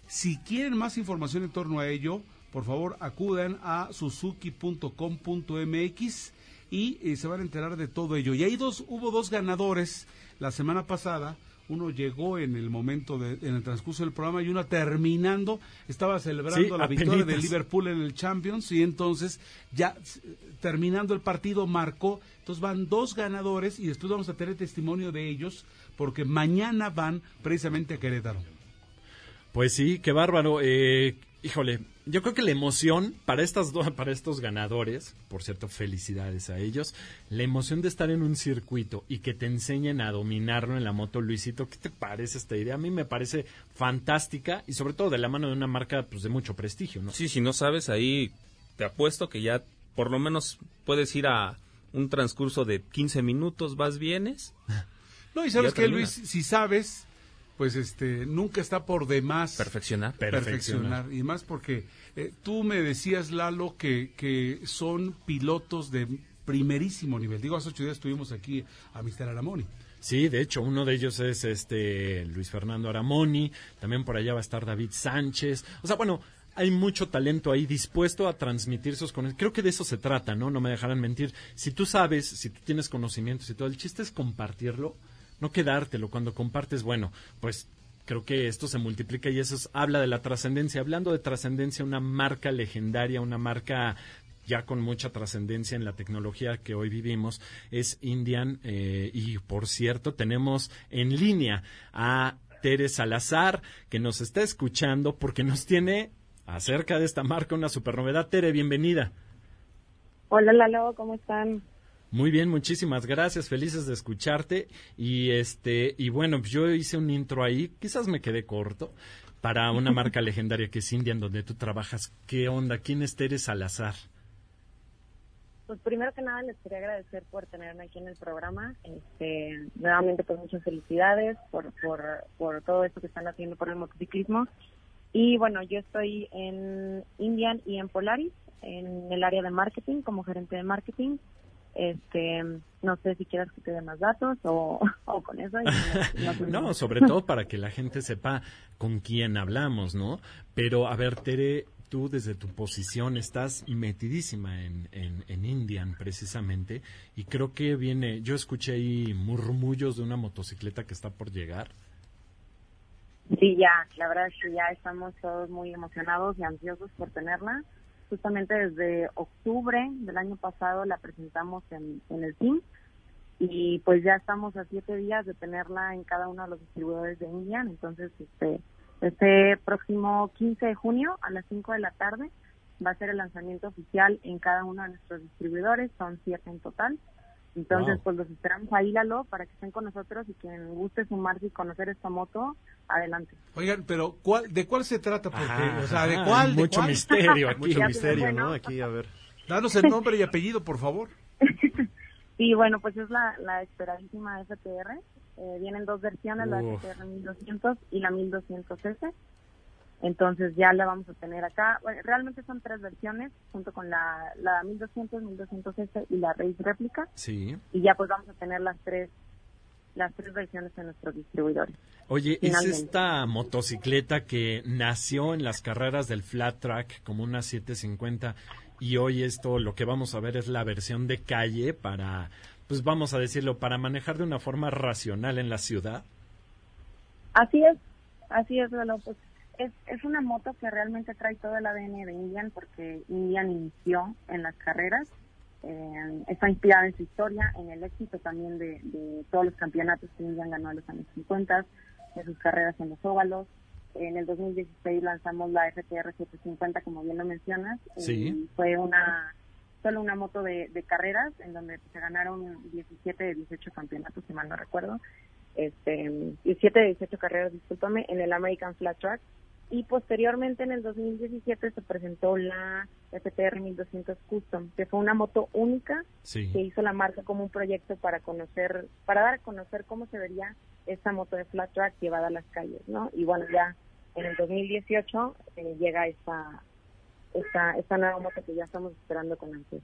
Si quieren más información en torno a ello, por favor acudan a suzuki.com.mx y eh, se van a enterar de todo ello. Y hay dos, hubo dos ganadores la semana pasada. Uno llegó en el momento, de, en el transcurso del programa y uno terminando, estaba celebrando Sí, la victoria de. Liverpool en el Champions y entonces ya eh, terminando el partido marcó. Entonces van dos ganadores y después vamos a tener testimonio de ellos porque mañana van precisamente a Querétaro. Pues sí, qué bárbaro. Eh, híjole, yo creo que la emoción para estas dos, para estos ganadores, por cierto, felicidades a ellos, la emoción de estar en un circuito y que te enseñen a dominarlo en la moto, Luisito, ¿qué te parece esta idea? A mí me parece fantástica y sobre todo de la mano de una marca pues de mucho prestigio, ¿no? Sí, si no sabes, ahí te apuesto que ya por lo menos puedes ir a un transcurso de 15 minutos, vas, vienes. No, y sabes que termina. Luis, si sabes, pues este nunca está por demás Perfeccionar. perfeccionar. Y más porque eh, tú me decías, Lalo, que, que son pilotos de primerísimo nivel. Digo, hace ocho días estuvimos aquí a Mr. Aramoni. Sí, de hecho, uno de ellos es este Luis Fernando Aramoni, también por allá va a estar David Sánchez. O sea, bueno, hay mucho talento ahí dispuesto a transmitir esos conocimientos. Creo que de eso se trata, ¿no? No me dejarán mentir. Si tú sabes, si tú tienes conocimientos y todo, el chiste es compartirlo, no quedártelo. Cuando compartes, bueno, pues creo que esto se multiplica y eso es- habla de la trascendencia. Hablando de trascendencia, una marca legendaria, una marca ya con mucha trascendencia en la tecnología que hoy vivimos, es Indian. eh, y por cierto, tenemos en línea a Tere Salazar, que nos está escuchando porque nos tiene acerca de esta marca una super novedad. Tere, bienvenida. Hola Lalo, ¿cómo están? Muy bien, muchísimas gracias, felices de escucharte y este y bueno, pues yo hice un intro ahí, quizás me quedé corto para una marca legendaria que es Indian donde tú trabajas. ¿Qué onda? ¿Quién es Tere Salazar? Pues primero que nada les quería agradecer por tenerme aquí en el programa. Este, nuevamente pues muchas felicidades por, por, por todo esto que están haciendo por el motociclismo. Y bueno, yo estoy en Indian y en Polaris, en el área de marketing, como gerente de marketing. Este, no sé si quieras que te dé más datos o, o con eso. y no- no- No, sobre todo para que la gente sepa con quién hablamos, ¿no? Pero, a ver, Tere, tú desde tu posición estás metidísima en, en, en Indian, precisamente, y creo que viene, yo escuché ahí murmullos de una motocicleta que está por llegar. Sí, ya, la verdad es que ya estamos todos muy emocionados y ansiosos por tenerla. Justamente desde octubre del año pasado la presentamos en, el team y pues ya estamos a siete días de tenerla en cada uno de los distribuidores de Indian, entonces este este próximo 15 de junio a las 5 de la tarde va a ser el lanzamiento oficial en cada uno de nuestros distribuidores, son siete en total. Entonces, Wow. pues los esperamos ahí, Lalo, para que estén con nosotros y quien guste sumarse y conocer esta moto, adelante. Oigan, pero ¿cuál, ¿de cuál se trata? Porque, o sea, ¿de cuál? ¿De mucho cuál? misterio aquí. Mucho Ya, misterio, bueno. ¿no? Aquí, a ver. Danos el nombre y apellido, por favor. Sí, bueno, pues es la, la esperadísima FTR. Eh, vienen dos versiones, la Uf. FTR 1200 y la 1200S. Entonces ya la vamos a tener acá. Bueno, realmente son tres versiones, junto con la, la 1200, 1200S y la Race Réplica. Sí. Y ya pues vamos a tener las tres las tres versiones en nuestros distribuidores. Oye, es esta motocicleta que nació en las carreras del flat track como una 750 y hoy esto lo que vamos a ver es la versión de calle para, pues vamos a decirlo, para manejar de una forma racional en la ciudad. Así es, así es, Lalo. Pues es, es una moto que realmente trae todo el ADN de Indian porque Indian inició en las carreras. Eh, está inspirada en su historia, en el éxito también de, de todos los campeonatos que Indian ganó en los años 50, de sus carreras en los óvalos. En el 2016 lanzamos la FTR 750, como bien lo mencionas. Sí. Fue una solo una moto de, de carreras en donde se ganaron 17 de 18 campeonatos, si mal no recuerdo este 17 de 18 carreras, discúlpame, en el American Flat Track. Y posteriormente, en el 2017, se presentó la FTR 1200 Custom, que fue una moto única Sí. que hizo la marca como un proyecto para conocer, para dar a conocer cómo se vería esta moto de flat track llevada a las calles, ¿no? Y bueno, ya en el 2018 eh, llega esta, esta, esta nueva moto que ya estamos esperando con ansiedad.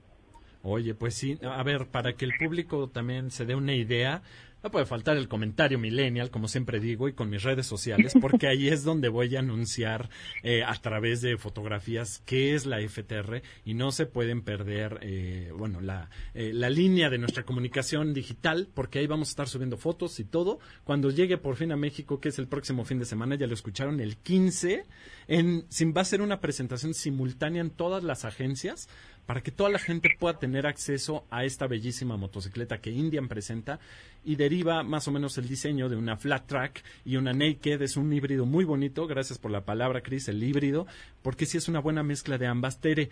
Oye, pues sí, a ver, para que el público también se dé una idea, no puede faltar el comentario millennial, como siempre digo, y con mis redes sociales, porque ahí es donde voy a anunciar eh, a través de fotografías qué es la FTR y no se pueden perder, eh, bueno, la, eh, la línea de nuestra comunicación digital, porque ahí vamos a estar subiendo fotos y todo. Cuando llegue por fin a México, que es el próximo fin de semana, ya lo escucharon, el 15, en, sin, va a ser una presentación simultánea en todas las agencias para que toda la gente pueda tener acceso a esta bellísima motocicleta que Indian presenta y deriva más o menos el diseño de una flat track y una naked. Es un híbrido muy bonito, gracias por la palabra, Chris, el híbrido, porque sí es una buena mezcla de ambas. Tere,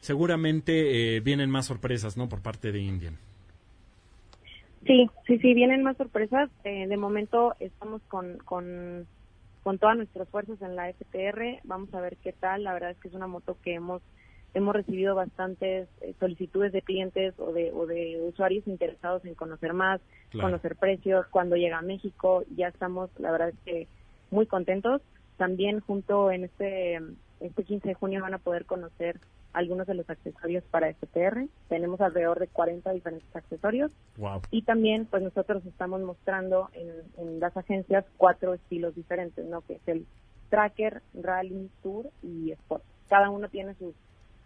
seguramente eh, vienen más sorpresas, ¿no? Por parte de Indian. Sí, sí, sí, vienen más sorpresas. Eh, de momento estamos con, con, con todas nuestras fuerzas en la FTR. Vamos a ver qué tal. La verdad es que es una moto que hemos hemos recibido bastantes eh, solicitudes de clientes o de, o de usuarios interesados en conocer más, Claro. conocer precios, cuando llega a México. Ya estamos, la verdad es que muy contentos. También junto en este, este 15 de junio van a poder conocer algunos de los accesorios para FTR. Tenemos alrededor de 40 diferentes accesorios. Wow. Y también, pues nosotros estamos mostrando en, en las agencias cuatro estilos diferentes, ¿no? Que es el Tracker, Rally, Tour y Sport. Cada uno tiene sus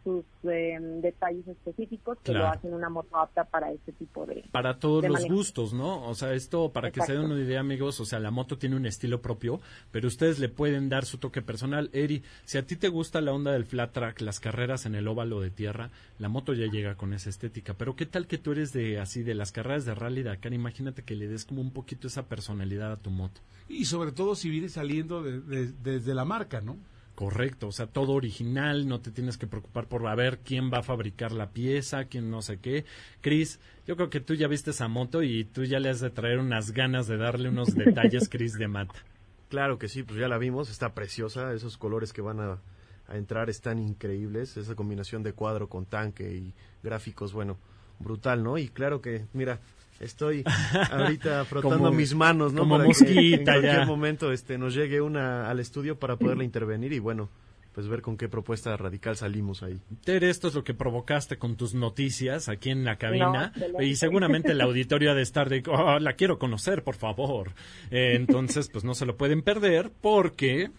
sus eh, detalles específicos que lo hacen una moto apta para este tipo de Para todos de los manejo. gustos, ¿no? O sea, esto, para que se den una idea, amigos, o sea, la moto tiene un estilo propio, pero ustedes le pueden dar su toque personal. Eri, si a ti te gusta la onda del flat track, las carreras en el óvalo de tierra, la moto ya llega con esa estética. Pero ¿qué tal que tú eres de así, de las carreras de rally Dakar? Imagínate que le des como un poquito esa personalidad a tu moto. Y sobre todo si viene saliendo de- de- desde la marca, ¿no? Correcto, o sea, todo original, no te tienes que preocupar por a ver quién va a fabricar la pieza, quién no sé qué. Chris, yo creo que tú ya viste esa moto y tú ya le has de traer unas ganas de darle unos detalles, Chris, de mata. Claro que sí, pues ya la vimos, está preciosa, esos colores que van a, a entrar están increíbles, esa combinación de cuadro con tanque y gráficos, bueno, brutal, ¿no? Y claro que, mira, estoy ahorita frotando Como- mis manos, ¿no? como Para que mosquita en cualquier ya. momento este, nos llegue una al estudio para poderla intervenir y bueno, pues ver con qué propuesta radical salimos ahí. Tere, esto es lo que provocaste con tus noticias aquí en la cabina. y seguramente el auditorio ha de estar de, "Oh, la quiero conocer, por favor. Eh, entonces, pues no se lo pueden perder porque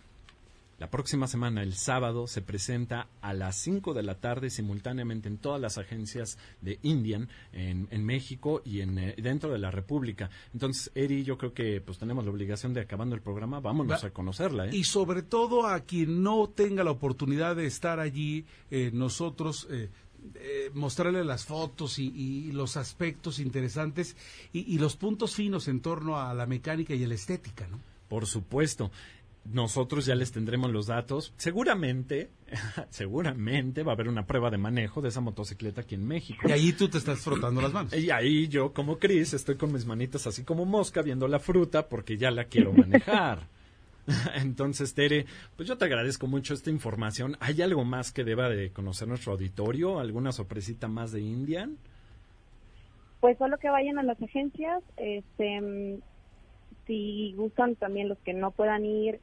la próxima semana, el sábado, se presenta a las 5 de la tarde simultáneamente en todas las agencias de Indian en, en México y en, eh, dentro de la República. Entonces, Eri, yo creo que pues tenemos la obligación de acabando el programa, vámonos Va- a conocerla. ¿eh? Y sobre todo a quien no tenga la oportunidad de estar allí, eh, nosotros eh, mostrarle las fotos y, y los aspectos interesantes y, y los puntos finos en torno a la mecánica y la estética, ¿no? Por supuesto. Nosotros ya les tendremos los datos. Seguramente, seguramente va a haber una prueba de manejo de esa motocicleta aquí en México. Y ahí tú te estás frotando las manos. Y ahí yo, como Chris, estoy con mis manitas así como mosca viendo la fruta porque ya la quiero manejar. Entonces, Tere, pues yo te agradezco mucho esta información. ¿Hay algo más que deba de conocer nuestro auditorio? ¿Alguna sorpresita más de Indian? Pues solo que vayan a las agencias, este, mm, si gustan también los que no puedan ir,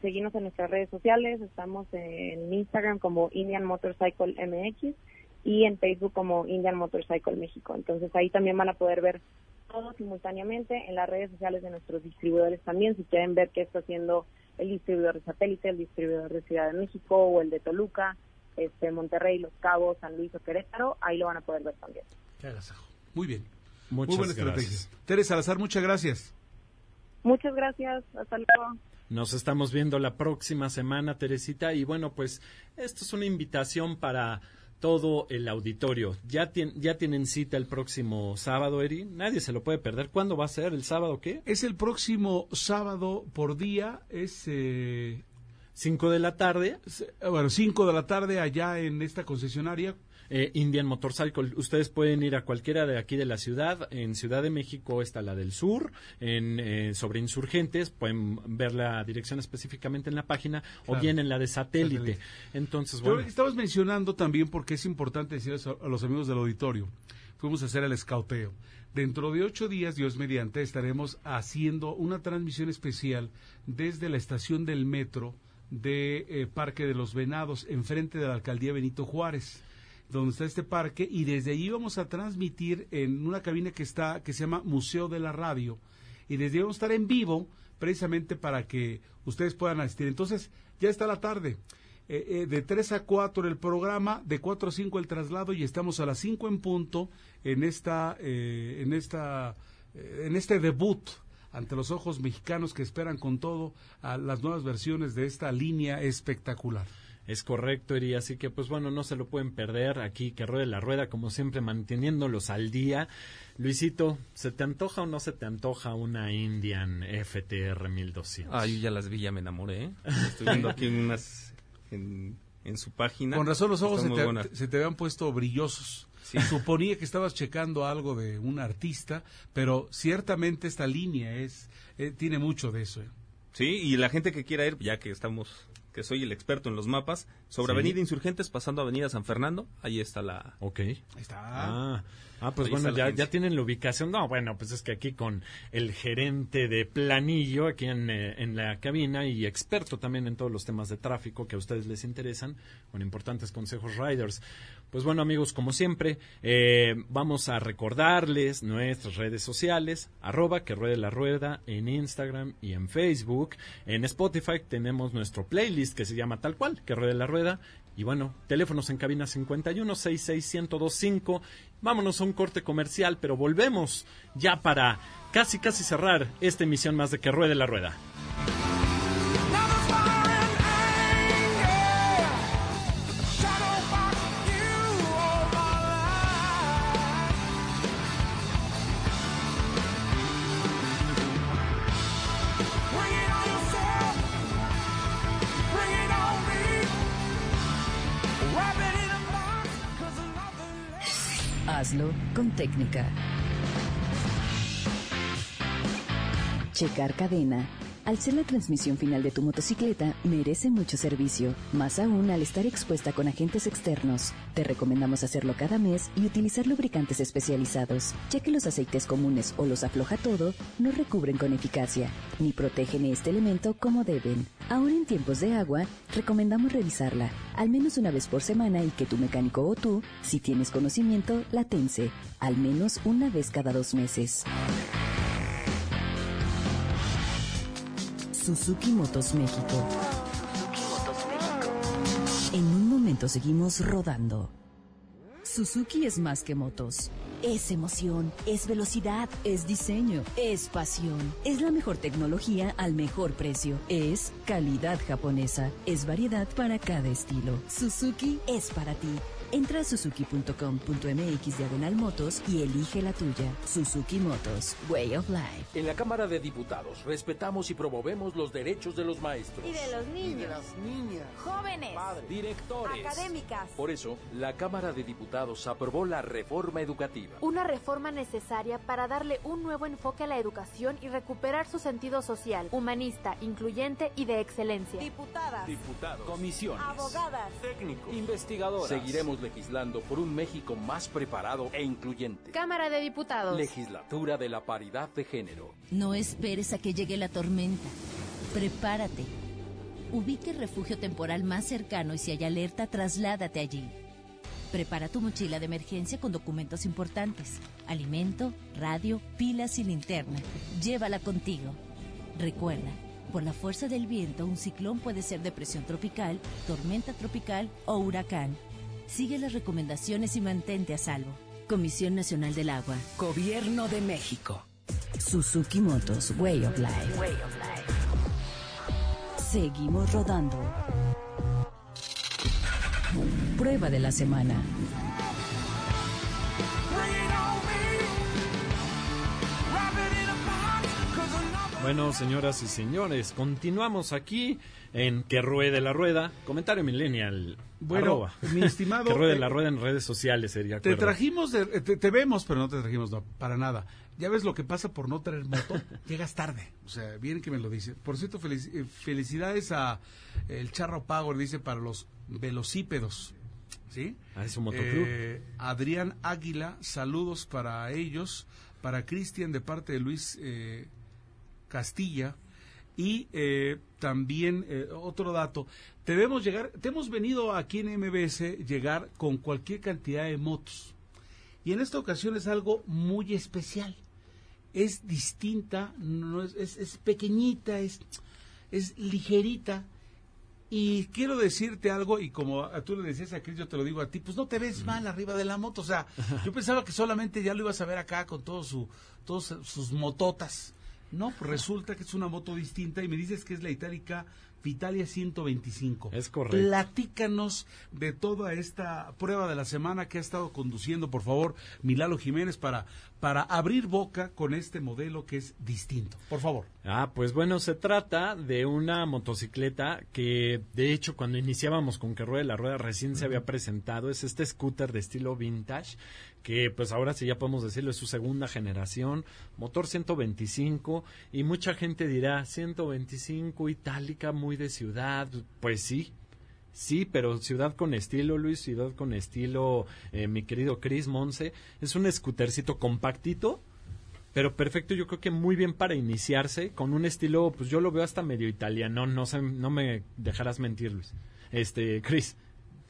seguimos en nuestras redes sociales, estamos en Instagram como Indian Motorcycle MX y en Facebook como Indian Motorcycle México. Entonces ahí también van a poder ver todo simultáneamente en las redes sociales de nuestros distribuidores también, si quieren ver qué está haciendo el distribuidor de satélite, el distribuidor de Ciudad de México o el de Toluca, este Monterrey, Los Cabos, San Luis o Querétaro, ahí lo van a poder ver también. Qué. Muy bien. Muchas Muy buena gracias. estrategia. Tere Salazar, muchas gracias. Muchas gracias, hasta luego. Nos estamos viendo la próxima semana, Teresita. Y bueno, pues esto es una invitación para todo el auditorio. Ya, ya tienen cita el próximo sábado, Eri. Nadie se lo puede perder. ¿Cuándo va a ser? ¿El sábado qué? Es el próximo sábado por día, es... Eh, 5 de la tarde. Bueno, 5 de la tarde allá en esta concesionaria. Eh, Indian Motorcycle. Ustedes pueden ir a cualquiera de aquí de la ciudad. En Ciudad de México está la del sur. En, eh, sobre insurgentes pueden ver la dirección específicamente en la página o bien en la de satélite. Satélite. Entonces, bueno. estabas mencionando también, porque es importante decirles a, a los amigos del auditorio, fuimos a hacer el escauteo. Dentro de ocho días, Dios mediante, estaremos haciendo una transmisión especial desde la estación del metro de eh, Parque de los Venados, enfrente de la alcaldía Benito Juárez, donde está este parque, y desde allí vamos a transmitir en una cabina que está, que se llama Museo de la Radio, y desde ahí vamos a estar en vivo, precisamente para que ustedes puedan asistir. Entonces, ya está la tarde. Eh, eh, de 3 a 4 el programa, de 4 a 5 el traslado y estamos a las 5 en punto en esta, en esta, en este debut ante los ojos mexicanos que esperan con todo a las nuevas versiones de esta línea espectacular. Es correcto, Eri, así que pues bueno, no se lo pueden perder aquí, que ruede la rueda, como siempre, manteniéndolos al día. Luisito, ¿se te antoja o no se te antoja una Indian FTR 1200? Ah, yo ya las vi, ya me enamoré. ¿eh? Estoy viendo aquí unas en, en su página. Con razón los ojos se te, se te habían puesto brillosos. Suponía que estabas checando algo de un artista, pero ciertamente esta línea es eh, tiene mucho de eso. ¿eh? Sí, y la gente que quiera ir, ya que estamos, que soy el experto en los mapas, sobre Sí. Avenida Insurgentes, pasando Avenida San Fernando, ahí está la... Ok. Ahí está. Ah, ah, pues Ahí bueno, ya tienen la ubicación. No, bueno, pues es que aquí con el gerente de planillo aquí en, eh, en la cabina y experto también en todos los temas de tráfico que a ustedes les interesan, con importantes consejos riders. Pues bueno, amigos, como siempre, eh, vamos a recordarles nuestras redes sociales, arroba que ruede la rueda en Instagram y en Facebook. En Spotify tenemos nuestro playlist que se llama tal cual, que ruede la rueda. Y bueno, teléfonos en cabina 51 66 1025. Vámonos a un corte comercial, pero volvemos ya para casi casi cerrar esta emisión más de que ruede la rueda. Cadena. Al ser la transmisión final de tu motocicleta, merece mucho servicio, más aún al estar expuesta con agentes externos. Te recomendamos hacerlo cada mes y utilizar lubricantes especializados, ya que los aceites comunes o los afloja todo no recubren con eficacia, ni protegen este elemento como deben. Aún en tiempos de agua, recomendamos revisarla, al menos una vez por semana y que tu mecánico o tú, si tienes conocimiento, la tense, al menos una vez cada dos meses. Suzuki Motos México. En un momento seguimos rodando. Suzuki es más que motos. Es emoción, es velocidad, es diseño, es pasión. Es la mejor tecnología al mejor precio. Es calidad japonesa. Es variedad para cada estilo. Suzuki es para ti. Entra a suzuki.com.mx diagonal motos y elige la tuya. Suzuki Motos, Way of Life. En la Cámara de Diputados respetamos y promovemos los derechos de los maestros, Y de los niños. niñas, Jóvenes. directores. Académicas. Por eso, la Cámara de Diputados aprobó la reforma educativa. Una reforma necesaria para darle un nuevo enfoque a la educación y recuperar su sentido social, humanista, incluyente y de excelencia. Diputadas. Diputados, comisiones, Abogadas. técnicos, investigadores. Seguiremos legislando por un México más preparado e incluyente. Cámara de Diputados. Legislatura de la paridad de género. No esperes a que llegue la tormenta. Prepárate. Ubique el refugio temporal más cercano y si hay alerta, trasládate allí. Prepara tu mochila de emergencia con documentos importantes. Alimento, radio, pilas y linterna. Llévala contigo. Recuerda, por la fuerza del viento, un ciclón puede ser depresión tropical, tormenta tropical o huracán. Sigue las recomendaciones y mantente a salvo. Comisión Nacional del Agua. Gobierno de México. Suzuki Motos, Way of Life. Seguimos rodando. Prueba de la semana. Bueno, señoras y señores, continuamos aquí en Que Ruede la Rueda. Comentario millennial. Bueno, arroba. mi estimado, que Ruede eh, la Rueda en redes sociales sería. Te acuerdo. trajimos, de- eh, te, te vemos, pero no te trajimos, no, para nada. Ya ves lo que pasa por no traer moto, llegas tarde. O sea, bien que me lo dice. Por cierto, felici- eh, felicidades a el Charro Power, dice, para los velocípedos. ¿Sí? Ah, es un motoclub. Eh, Adrián Águila, saludos para ellos, para Cristian de parte de Luis eh, Castilla. Y eh, también eh, otro dato, te debemos llegar, te hemos venido aquí en MBS llegar con cualquier cantidad de motos. Y en esta ocasión es algo muy especial. Es distinta, no es, es, es pequeñita, es, es ligerita. Y quiero decirte algo, y como a- tú le decías a Cris, yo te lo digo a ti, pues no te ves mal arriba de la moto. O sea, yo pensaba que solamente ya lo ibas a ver acá con todos su, todos sus mototas. No, pues resulta que es una moto distinta y me dices que es la itálica Vitalia 125. Es correcto. Platícanos de toda esta prueba de la semana que ha estado conduciendo, por favor, Milalo Jiménez, para, para abrir boca con este modelo que es distinto. Por favor. Ah, pues bueno, se trata de una motocicleta que, de hecho, cuando iniciábamos con que ruede la rueda recién se había presentado. Es este scooter de estilo vintage, que pues ahora sí ya podemos decirlo, es su segunda generación, motor 125, y mucha gente dirá, 125, itálica, muy de ciudad. Pues sí, Sí, pero ciudad con estilo, Luis, ciudad con estilo, eh, mi querido Chris Monse. Es un scootercito compactito, pero perfecto, yo creo que muy bien para iniciarse, con un estilo, pues yo lo veo hasta medio italiano, no sé, no me dejarás mentir, Luis. Este, Chris.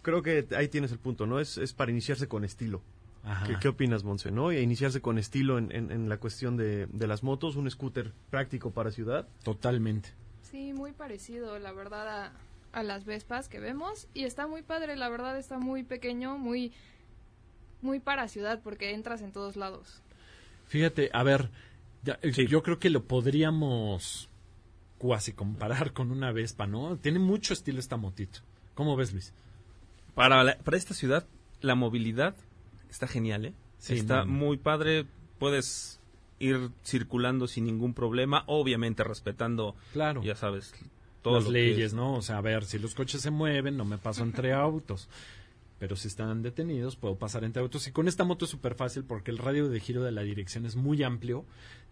Creo que ahí tienes el punto, ¿no? Es, es para iniciarse con estilo. Ajá. ¿Qué, qué opinas, Monse? ¿no? E iniciarse con estilo en, en- en la cuestión de, de las motos, un scooter práctico para ciudad. Totalmente. Sí, muy parecido, la verdad, a, a las Vespas que vemos. Y está muy padre, la verdad, está muy pequeño, muy, muy para ciudad, porque entras en todos lados. Fíjate, a ver, ya, eh, yo creo que lo podríamos cuasi comparar con una Vespa, ¿no? Tiene mucho estilo esta motito. ¿Cómo ves, Luis? Para, la- para esta ciudad, la movilidad está genial, ¿eh? Sí, está no, no. muy padre. Puedes ir circulando sin ningún problema, obviamente respetando, Claro. ya sabes, todo las que leyes, es- ¿no? O sea, a ver, si los coches se mueven, no me paso entre autos. Pero si están detenidos, puedo pasar entre autos. Y con esta moto es súper fácil porque el radio de giro de la dirección es muy amplio.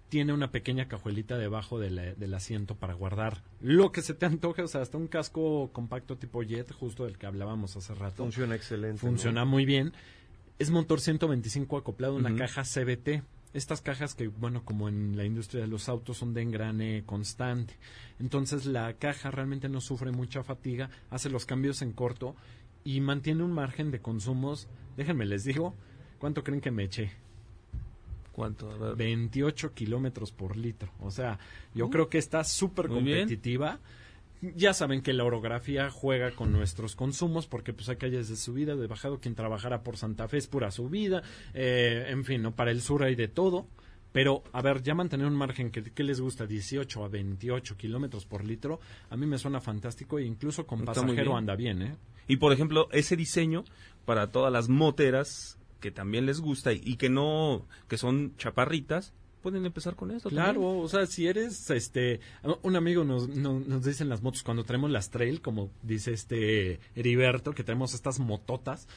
Tiene una pequeña cajuelita debajo de la- del asiento para guardar lo que se te antoje. O sea, hasta un casco compacto tipo jet, justo del que hablábamos hace rato. Funciona excelente. ¿no? Funciona muy bien. Es motor 125 acoplado a una caja CBT. Estas cajas que, bueno, como en la industria de los autos son de engrane constante. Entonces la caja realmente no sufre mucha fatiga, hace los cambios en corto y mantiene un margen de consumos. Déjenme les digo, ¿cuánto creen que me eché? ¿Cuánto? A ver. 28 kilómetros por litro. O sea, yo Uh, creo que está súper bien. competitiva. Ya saben que la orografía juega con nuestros consumos porque pues hay calles de subida, de bajado. Quien trabajara por Santa Fe es pura subida. eh, en fin, ¿no? para el sur hay de todo. Pero, a ver, ya mantener un margen que, que les gusta 18 a 28 kilómetros por litro, a mí me suena fantástico e incluso con Está pasajero bien. anda bien, ¿eh? Y por ejemplo, ese diseño para todas las moteras que también les gusta y, y que no, que son chaparritas, pueden empezar con esto. Claro, también. o sea, si eres, este, un amigo nos, no- nos dice en las motos cuando traemos las trail, como dice este Heriberto, que tenemos estas mototas,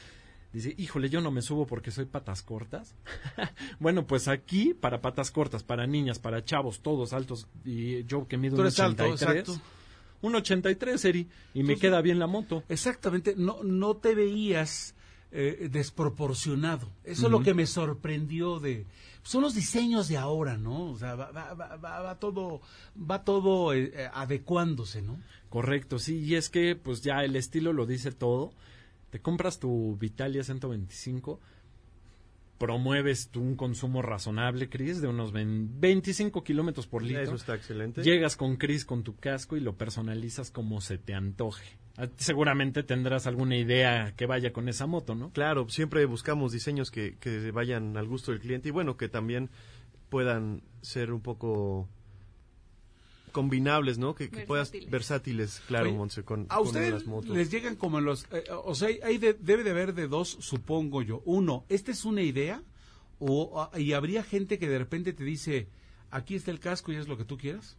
dice, híjole, yo no me subo porque soy patas cortas. bueno, pues aquí, para patas cortas, para niñas, para chavos, todos altos, y yo que mido un eres alto, 83, exacto. un 83, Eri, y me queda bien la moto. Exactamente, no, no te veías eh, desproporcionado. Eso es lo que me sorprendió de... Son los diseños de ahora, ¿no? O sea, va, va- va- va- va todo, va todo eh, eh, adecuándose, ¿no? Correcto, sí, y es que pues ya el estilo lo dice todo. Te compras tu Vitalia 125, promueves tú un consumo razonable, Cris, de unos ven- 25 kilómetros por litro. Eso está excelente. Llegas con Cris con tu casco y lo personalizas como se te antoje. Ah, Seguramente tendrás alguna idea que vaya con esa moto, ¿no? Claro, siempre buscamos diseños que, que vayan al gusto del cliente y bueno, que también puedan ser un poco combinables, ¿no? Que, que puedas Versátiles. claro, Oye, con, A con ustedes las motos. les llegan como en los... eh, o sea, hay de- debe de haber de dos, supongo yo. Uno, ¿esta es una idea? O, ah, ¿Y habría gente que de repente te dice, aquí está el casco y es lo que tú quieras?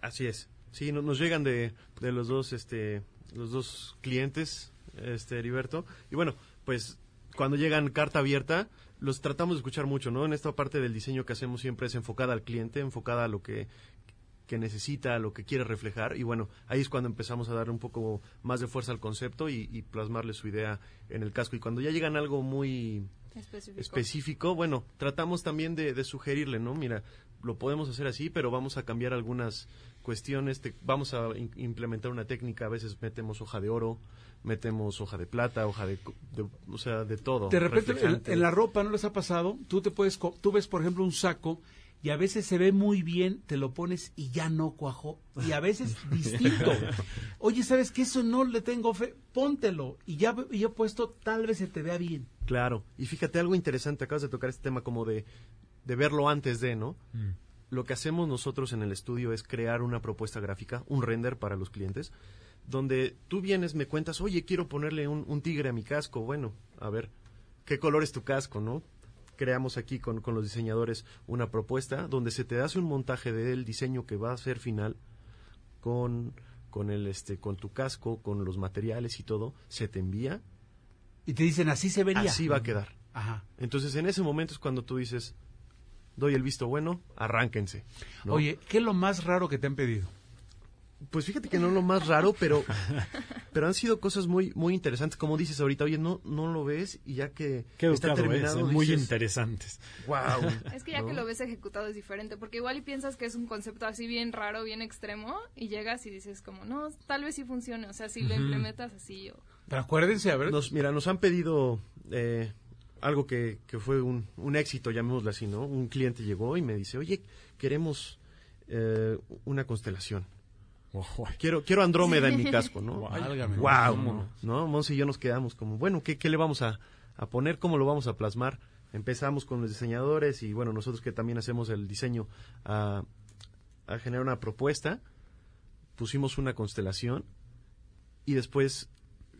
Así es. Sí, no- nos llegan de, de los dos, este, los dos clientes, este, Heriberto. Y bueno, pues cuando llegan carta abierta, los tratamos de escuchar mucho, ¿no? En esta parte del diseño que hacemos siempre es enfocada al cliente, enfocada a lo que que necesita, lo que quiere reflejar y bueno, ahí es cuando empezamos a darle un poco más de fuerza al concepto y, y plasmarle su idea en el casco y cuando ya llegan a algo muy Específico. específico, bueno, tratamos también de, de sugerirle, ¿no? Mira, lo podemos hacer así, pero vamos a cambiar algunas cuestiones, te- vamos a in- implementar una técnica, a veces metemos hoja de oro, metemos hoja de plata, hoja de, co- de- o sea, de todo. De repente en, en la ropa no les ha pasado, tú te puedes, co- tú ves por ejemplo un saco y a veces se ve muy bien, te lo pones y ya no cuajó y a veces distinto. Oye, ¿sabes qué? Eso no le tengo fe, póntelo y ya y ya puesto tal vez se te vea bien. Claro, y fíjate algo interesante, acabas de tocar este tema como de, de verlo antes de, ¿no? Mm. Lo que hacemos nosotros en el estudio es crear una propuesta gráfica, un render para los clientes, donde tú vienes, me cuentas, oye, quiero ponerle un, un tigre a mi casco. Bueno, a ver, ¿qué color es tu casco, no? Creamos aquí con, con los diseñadores una propuesta donde se te hace un montaje del diseño que va a ser final con, con, el, este, con tu casco, con los materiales y todo, se te envía Y te dicen, así se vería. Así va a quedar. Ajá. Entonces, en ese momento es cuando tú dices, doy el visto bueno, arránquense. ¿no? Oye, ¿qué es lo más raro que te han pedido? Pues fíjate que no lo más raro, pero, pero han sido cosas muy, muy interesantes. Como dices ahorita, oye, no, no lo ves y ya que Qué está educado terminado, es, ¿eh? muy dices, interesantes. Wow. Es que ya que lo ves ejecutado es diferente, porque igual y piensas que es un concepto así bien raro, bien extremo, y llegas y dices como, no, tal vez sí funcione, o sea, si lo implementas así o... Pero acuérdense, a ver. Nos, mira, nos han pedido eh, algo que, que fue un, un éxito, llamémoslo así, ¿no? Un cliente llegó y me dice, oye, queremos eh, una constelación. Quiero, quiero Andrómeda en mi casco, ¿no? Válgame. Wow, Vámonos. ¿no? Monse y yo nos quedamos como, bueno, ¿qué, qué le vamos a, a poner? ¿Cómo lo vamos a plasmar? Empezamos con los diseñadores y bueno, nosotros que también hacemos el diseño a, a generar una propuesta, pusimos una constelación y después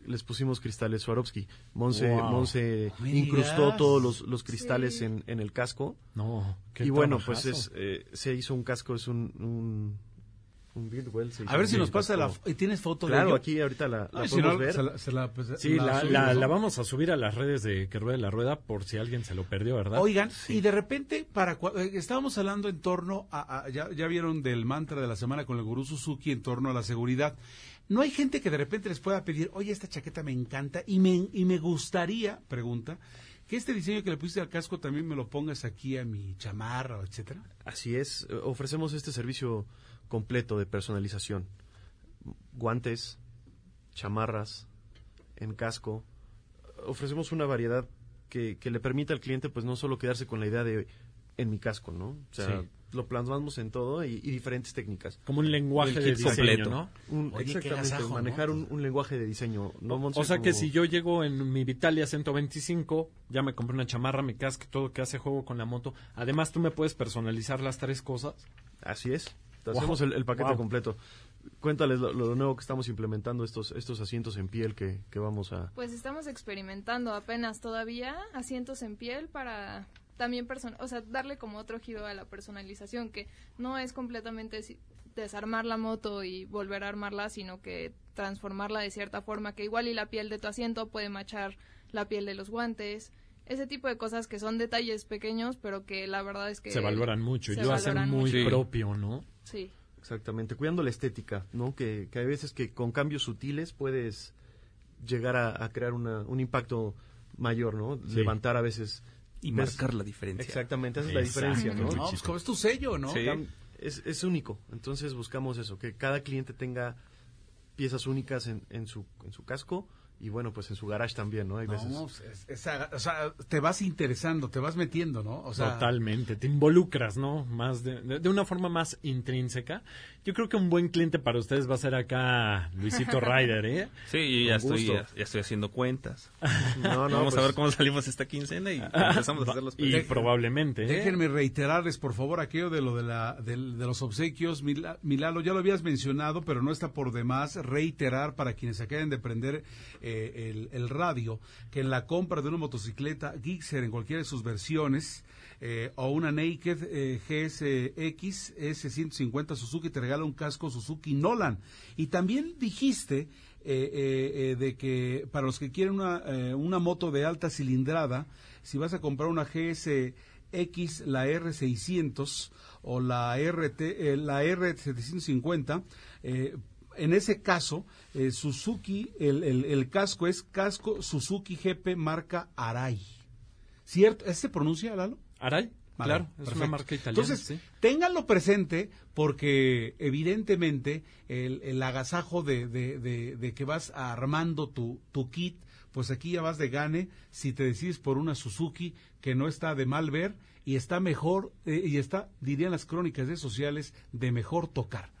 les pusimos cristales Swarovski. Monse, Wow. Monse me incrustó todos los, los cristales Sí. en, en el casco. No, qué y bueno, pues es, eh, se hizo un casco, es un... un un Bidwell se A ver si nos pasa la... casco. ¿y ¿Tienes foto de Claro, aquí ahorita la, la Ay, si podemos no, ver. se la- se la- pues, Sí, la, vamos a subir a las redes de Que Rueda la Rueda por si alguien se lo perdió, ¿verdad? Oigan, y de repente, para eh, estábamos hablando en torno a, a- ya, ya vieron del mantra de la semana con el gurú Suzuki en torno a la seguridad. No hay gente que de repente les pueda pedir, oye, esta chaqueta me encanta y me, y me gustaría, pregunta, que este diseño que le pusiste al casco también me lo pongas aquí a mi chamarra, etcétera. Así es, eh, ofrecemos este servicio completo de personalización. Guantes, chamarras, en casco. Ofrecemos una variedad que, que le permita al cliente pues no solo quedarse con la idea de en mi casco, ¿no? O sea, Sí. Lo plasmamos en todo y, y diferentes técnicas. Como un lenguaje de diseño, completo. ¿no? Un- Oye, exactamente, manejar un, un lenguaje de diseño. O sea que si yo llego en mi Vitalia 125, ya me compré una chamarra, mi casco, todo que hace juego con la moto. Además, tú me puedes personalizar las tres cosas. Así es. Te Wow. hacemos el, el paquete Wow. completo. Cuéntales lo, lo nuevo que estamos implementando, estos, estos asientos en piel que, que vamos a... Pues estamos experimentando apenas todavía asientos en piel para también person o sea, darle como otro giro a la personalización, que no es completamente desarmar la moto y volver a armarla, sino que transformarla de cierta forma que igual y la piel de tu asiento puede machar la piel de los guantes. Ese tipo de cosas que son detalles pequeños, pero que la verdad es que se valoran mucho y se lo hacen valoran muy mucho. propio, ¿no? Sí. Exactamente, cuidando la estética, ¿no? Que, que hay veces que con cambios sutiles puedes llegar a, a crear una, un impacto mayor, ¿no? Sí. Levantar a veces... Y marcar la diferencia. Exactamente, esa es la diferencia, ¿no? No, pues como es tu sello, ¿no? Cam- Es, es único, entonces buscamos eso, que cada cliente tenga piezas únicas en, en, su, en su casco y bueno, pues en su garage también, ¿no? Hay veces... No, pues, es- es aga- o sea, te vas interesando, te vas metiendo, ¿no? O sea, Totalmente, te involucras, ¿no? Más de, de, de una forma más intrínseca. Yo creo que un buen cliente para ustedes va a ser acá Luisito Ryder, ¿eh? Sí, yo ya estoy, ya, ya estoy haciendo cuentas. No, no, Vamos a pues- ver cómo salimos esta quincena y empezamos a hacer los Y probablemente, ¿eh? Déjenme reiterarles, por favor, aquello de lo de, la, de los obsequios. Mila- Milalo, ya lo habías mencionado, pero no está por demás reiterar para quienes acaben de prender eh, el, el radio, que en la compra de una motocicleta Gixxer en cualquiera de sus versiones, eh, o una Naked eh, GSX S150 Suzuki, te regala un casco Suzuki Nolan. Y también dijiste eh, eh, eh, de que para los que quieren una, eh, una moto de alta cilindrada, si vas a comprar una GSX, la R600 o la RT, eh, la R750, eh, en ese caso, eh, Suzuki, el, el- el casco es casco Suzuki GP marca Arai. ¿Cierto? ¿Ese se pronuncia, Lalo? Arai, Vale, claro, es perfecto. una marca italiana. Entonces, sí. ténganlo presente porque evidentemente el, el agasajo de, de- de- de que vas armando tu, tu kit, pues aquí ya vas de gane si te decides por una Suzuki que no está de mal ver y está mejor, eh, y está, dirían las crónicas de sociales, de mejor tocar.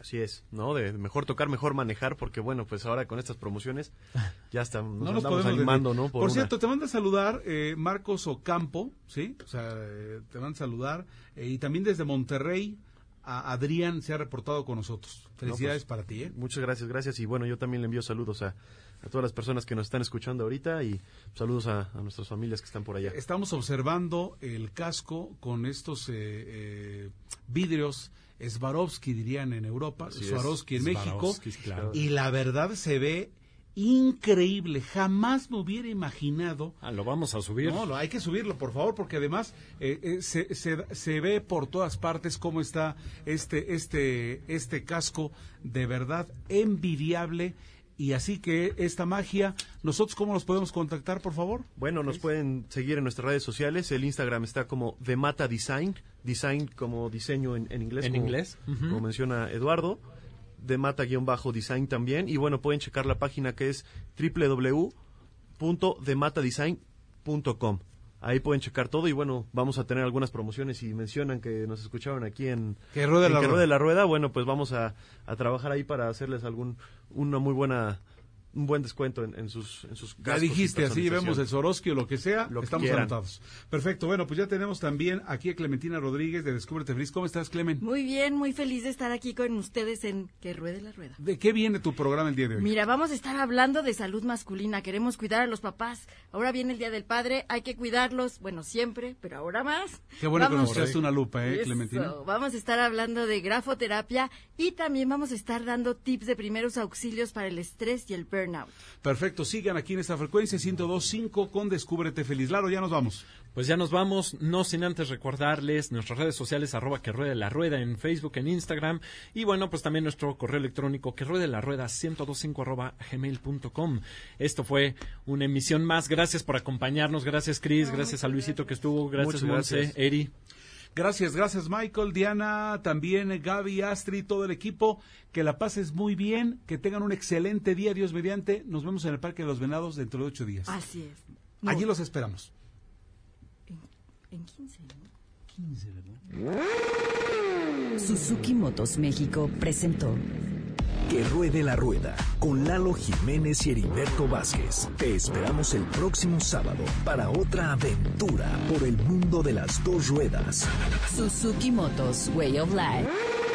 Así es, ¿no? De mejor tocar, mejor manejar, porque bueno, pues ahora con estas promociones ya está, nos no nos animando, desviar. ¿no? Por, cierto, te manda a saludar eh, Marcos Ocampo, ¿sí? O sea, eh, te manda a saludar. eh, y también desde Monterrey, a Adrián se ha reportado con nosotros. Felicidades pues, para ti, ¿eh? Muchas gracias, gracias. Y bueno, yo también le envío saludos a, a todas las personas que nos están escuchando ahorita y saludos a, a nuestras familias que están por allá. Estamos observando el casco con estos eh, eh, vidrios Swarovski, dirían en Europa, es. Swarovski en México. Swarovski, claro. Y la verdad se ve increíble. Jamás me hubiera imaginado Ah, lo vamos a subir. No, hay que subirlo, por favor, porque además eh, eh, se, se- se ve por todas partes cómo está este, este, este casco de verdad envidiable. Y así que esta magia, ¿nosotros cómo nos podemos contactar, por favor? Bueno, nos pueden seguir en nuestras redes sociales. El Instagram está como The Mata Design, design como diseño en, en inglés. En como- inglés. Como menciona Eduardo. De Mata-Design también. Y bueno, pueden checar la página que es www.dematadesign.com. Ahí pueden checar todo y bueno, vamos a tener algunas promociones y mencionan que nos escucharon aquí en Que ruede en la que rueda. ruede la rueda. Bueno, pues vamos a, a trabajar ahí para hacerles algún una muy buena un buen descuento en, en sus en sus Ya gastos y dijiste, así personalización. vemos el Swarovski o lo que sea, Lo estamos quieran. anotados. Perfecto, bueno, pues ya tenemos también aquí a Clementina Rodríguez de Descúbrete Feliz. ¿Cómo estás, Clemen? Muy bien, muy feliz de estar aquí con ustedes en Que Ruede la Rueda. ¿De qué viene tu programa el día de hoy? Mira, vamos a estar hablando de salud masculina. Queremos cuidar a los papás. Ahora viene el Día del Padre, hay que cuidarlos, bueno, siempre, pero ahora más. Qué bueno Vamos- que nos echaste una lupa, ¿eh, Eso, Clementina? Vamos a estar hablando de grafoterapia y también vamos a estar dando tips de primeros auxilios para el estrés y el burnout. Perfecto, sigan aquí en esta frecuencia 102.5 con Descúbrete Feliz. Laro, ya nos vamos. Pues ya nos vamos, no sin antes recordarles nuestras redes sociales, arroba que ruede la rueda en Facebook, en Instagram, y bueno, pues también nuestro correo electrónico que ruede la rueda 1025 arroba gmail.com. Esto fue una emisión más, gracias por acompañarnos, gracias Cris, gracias a Luisito que estuvo, gracias Monse. Eri. Gracias, gracias Michael, Diana, también eh, Gaby, Astrid, todo el equipo. Que la pases muy bien, que tengan un excelente día, Dios mediante. Nos vemos en el Parque de los Venados dentro de ocho días. Así es. No, Allí los esperamos. En 15, ¿no? 15, ¿verdad? Suzuki Motos México presentó Que ruede la rueda con Lalo Jiménez y Heriberto Vázquez. Te esperamos el próximo sábado para otra aventura por el mundo de las dos ruedas. Suzuki Motos Way of Life.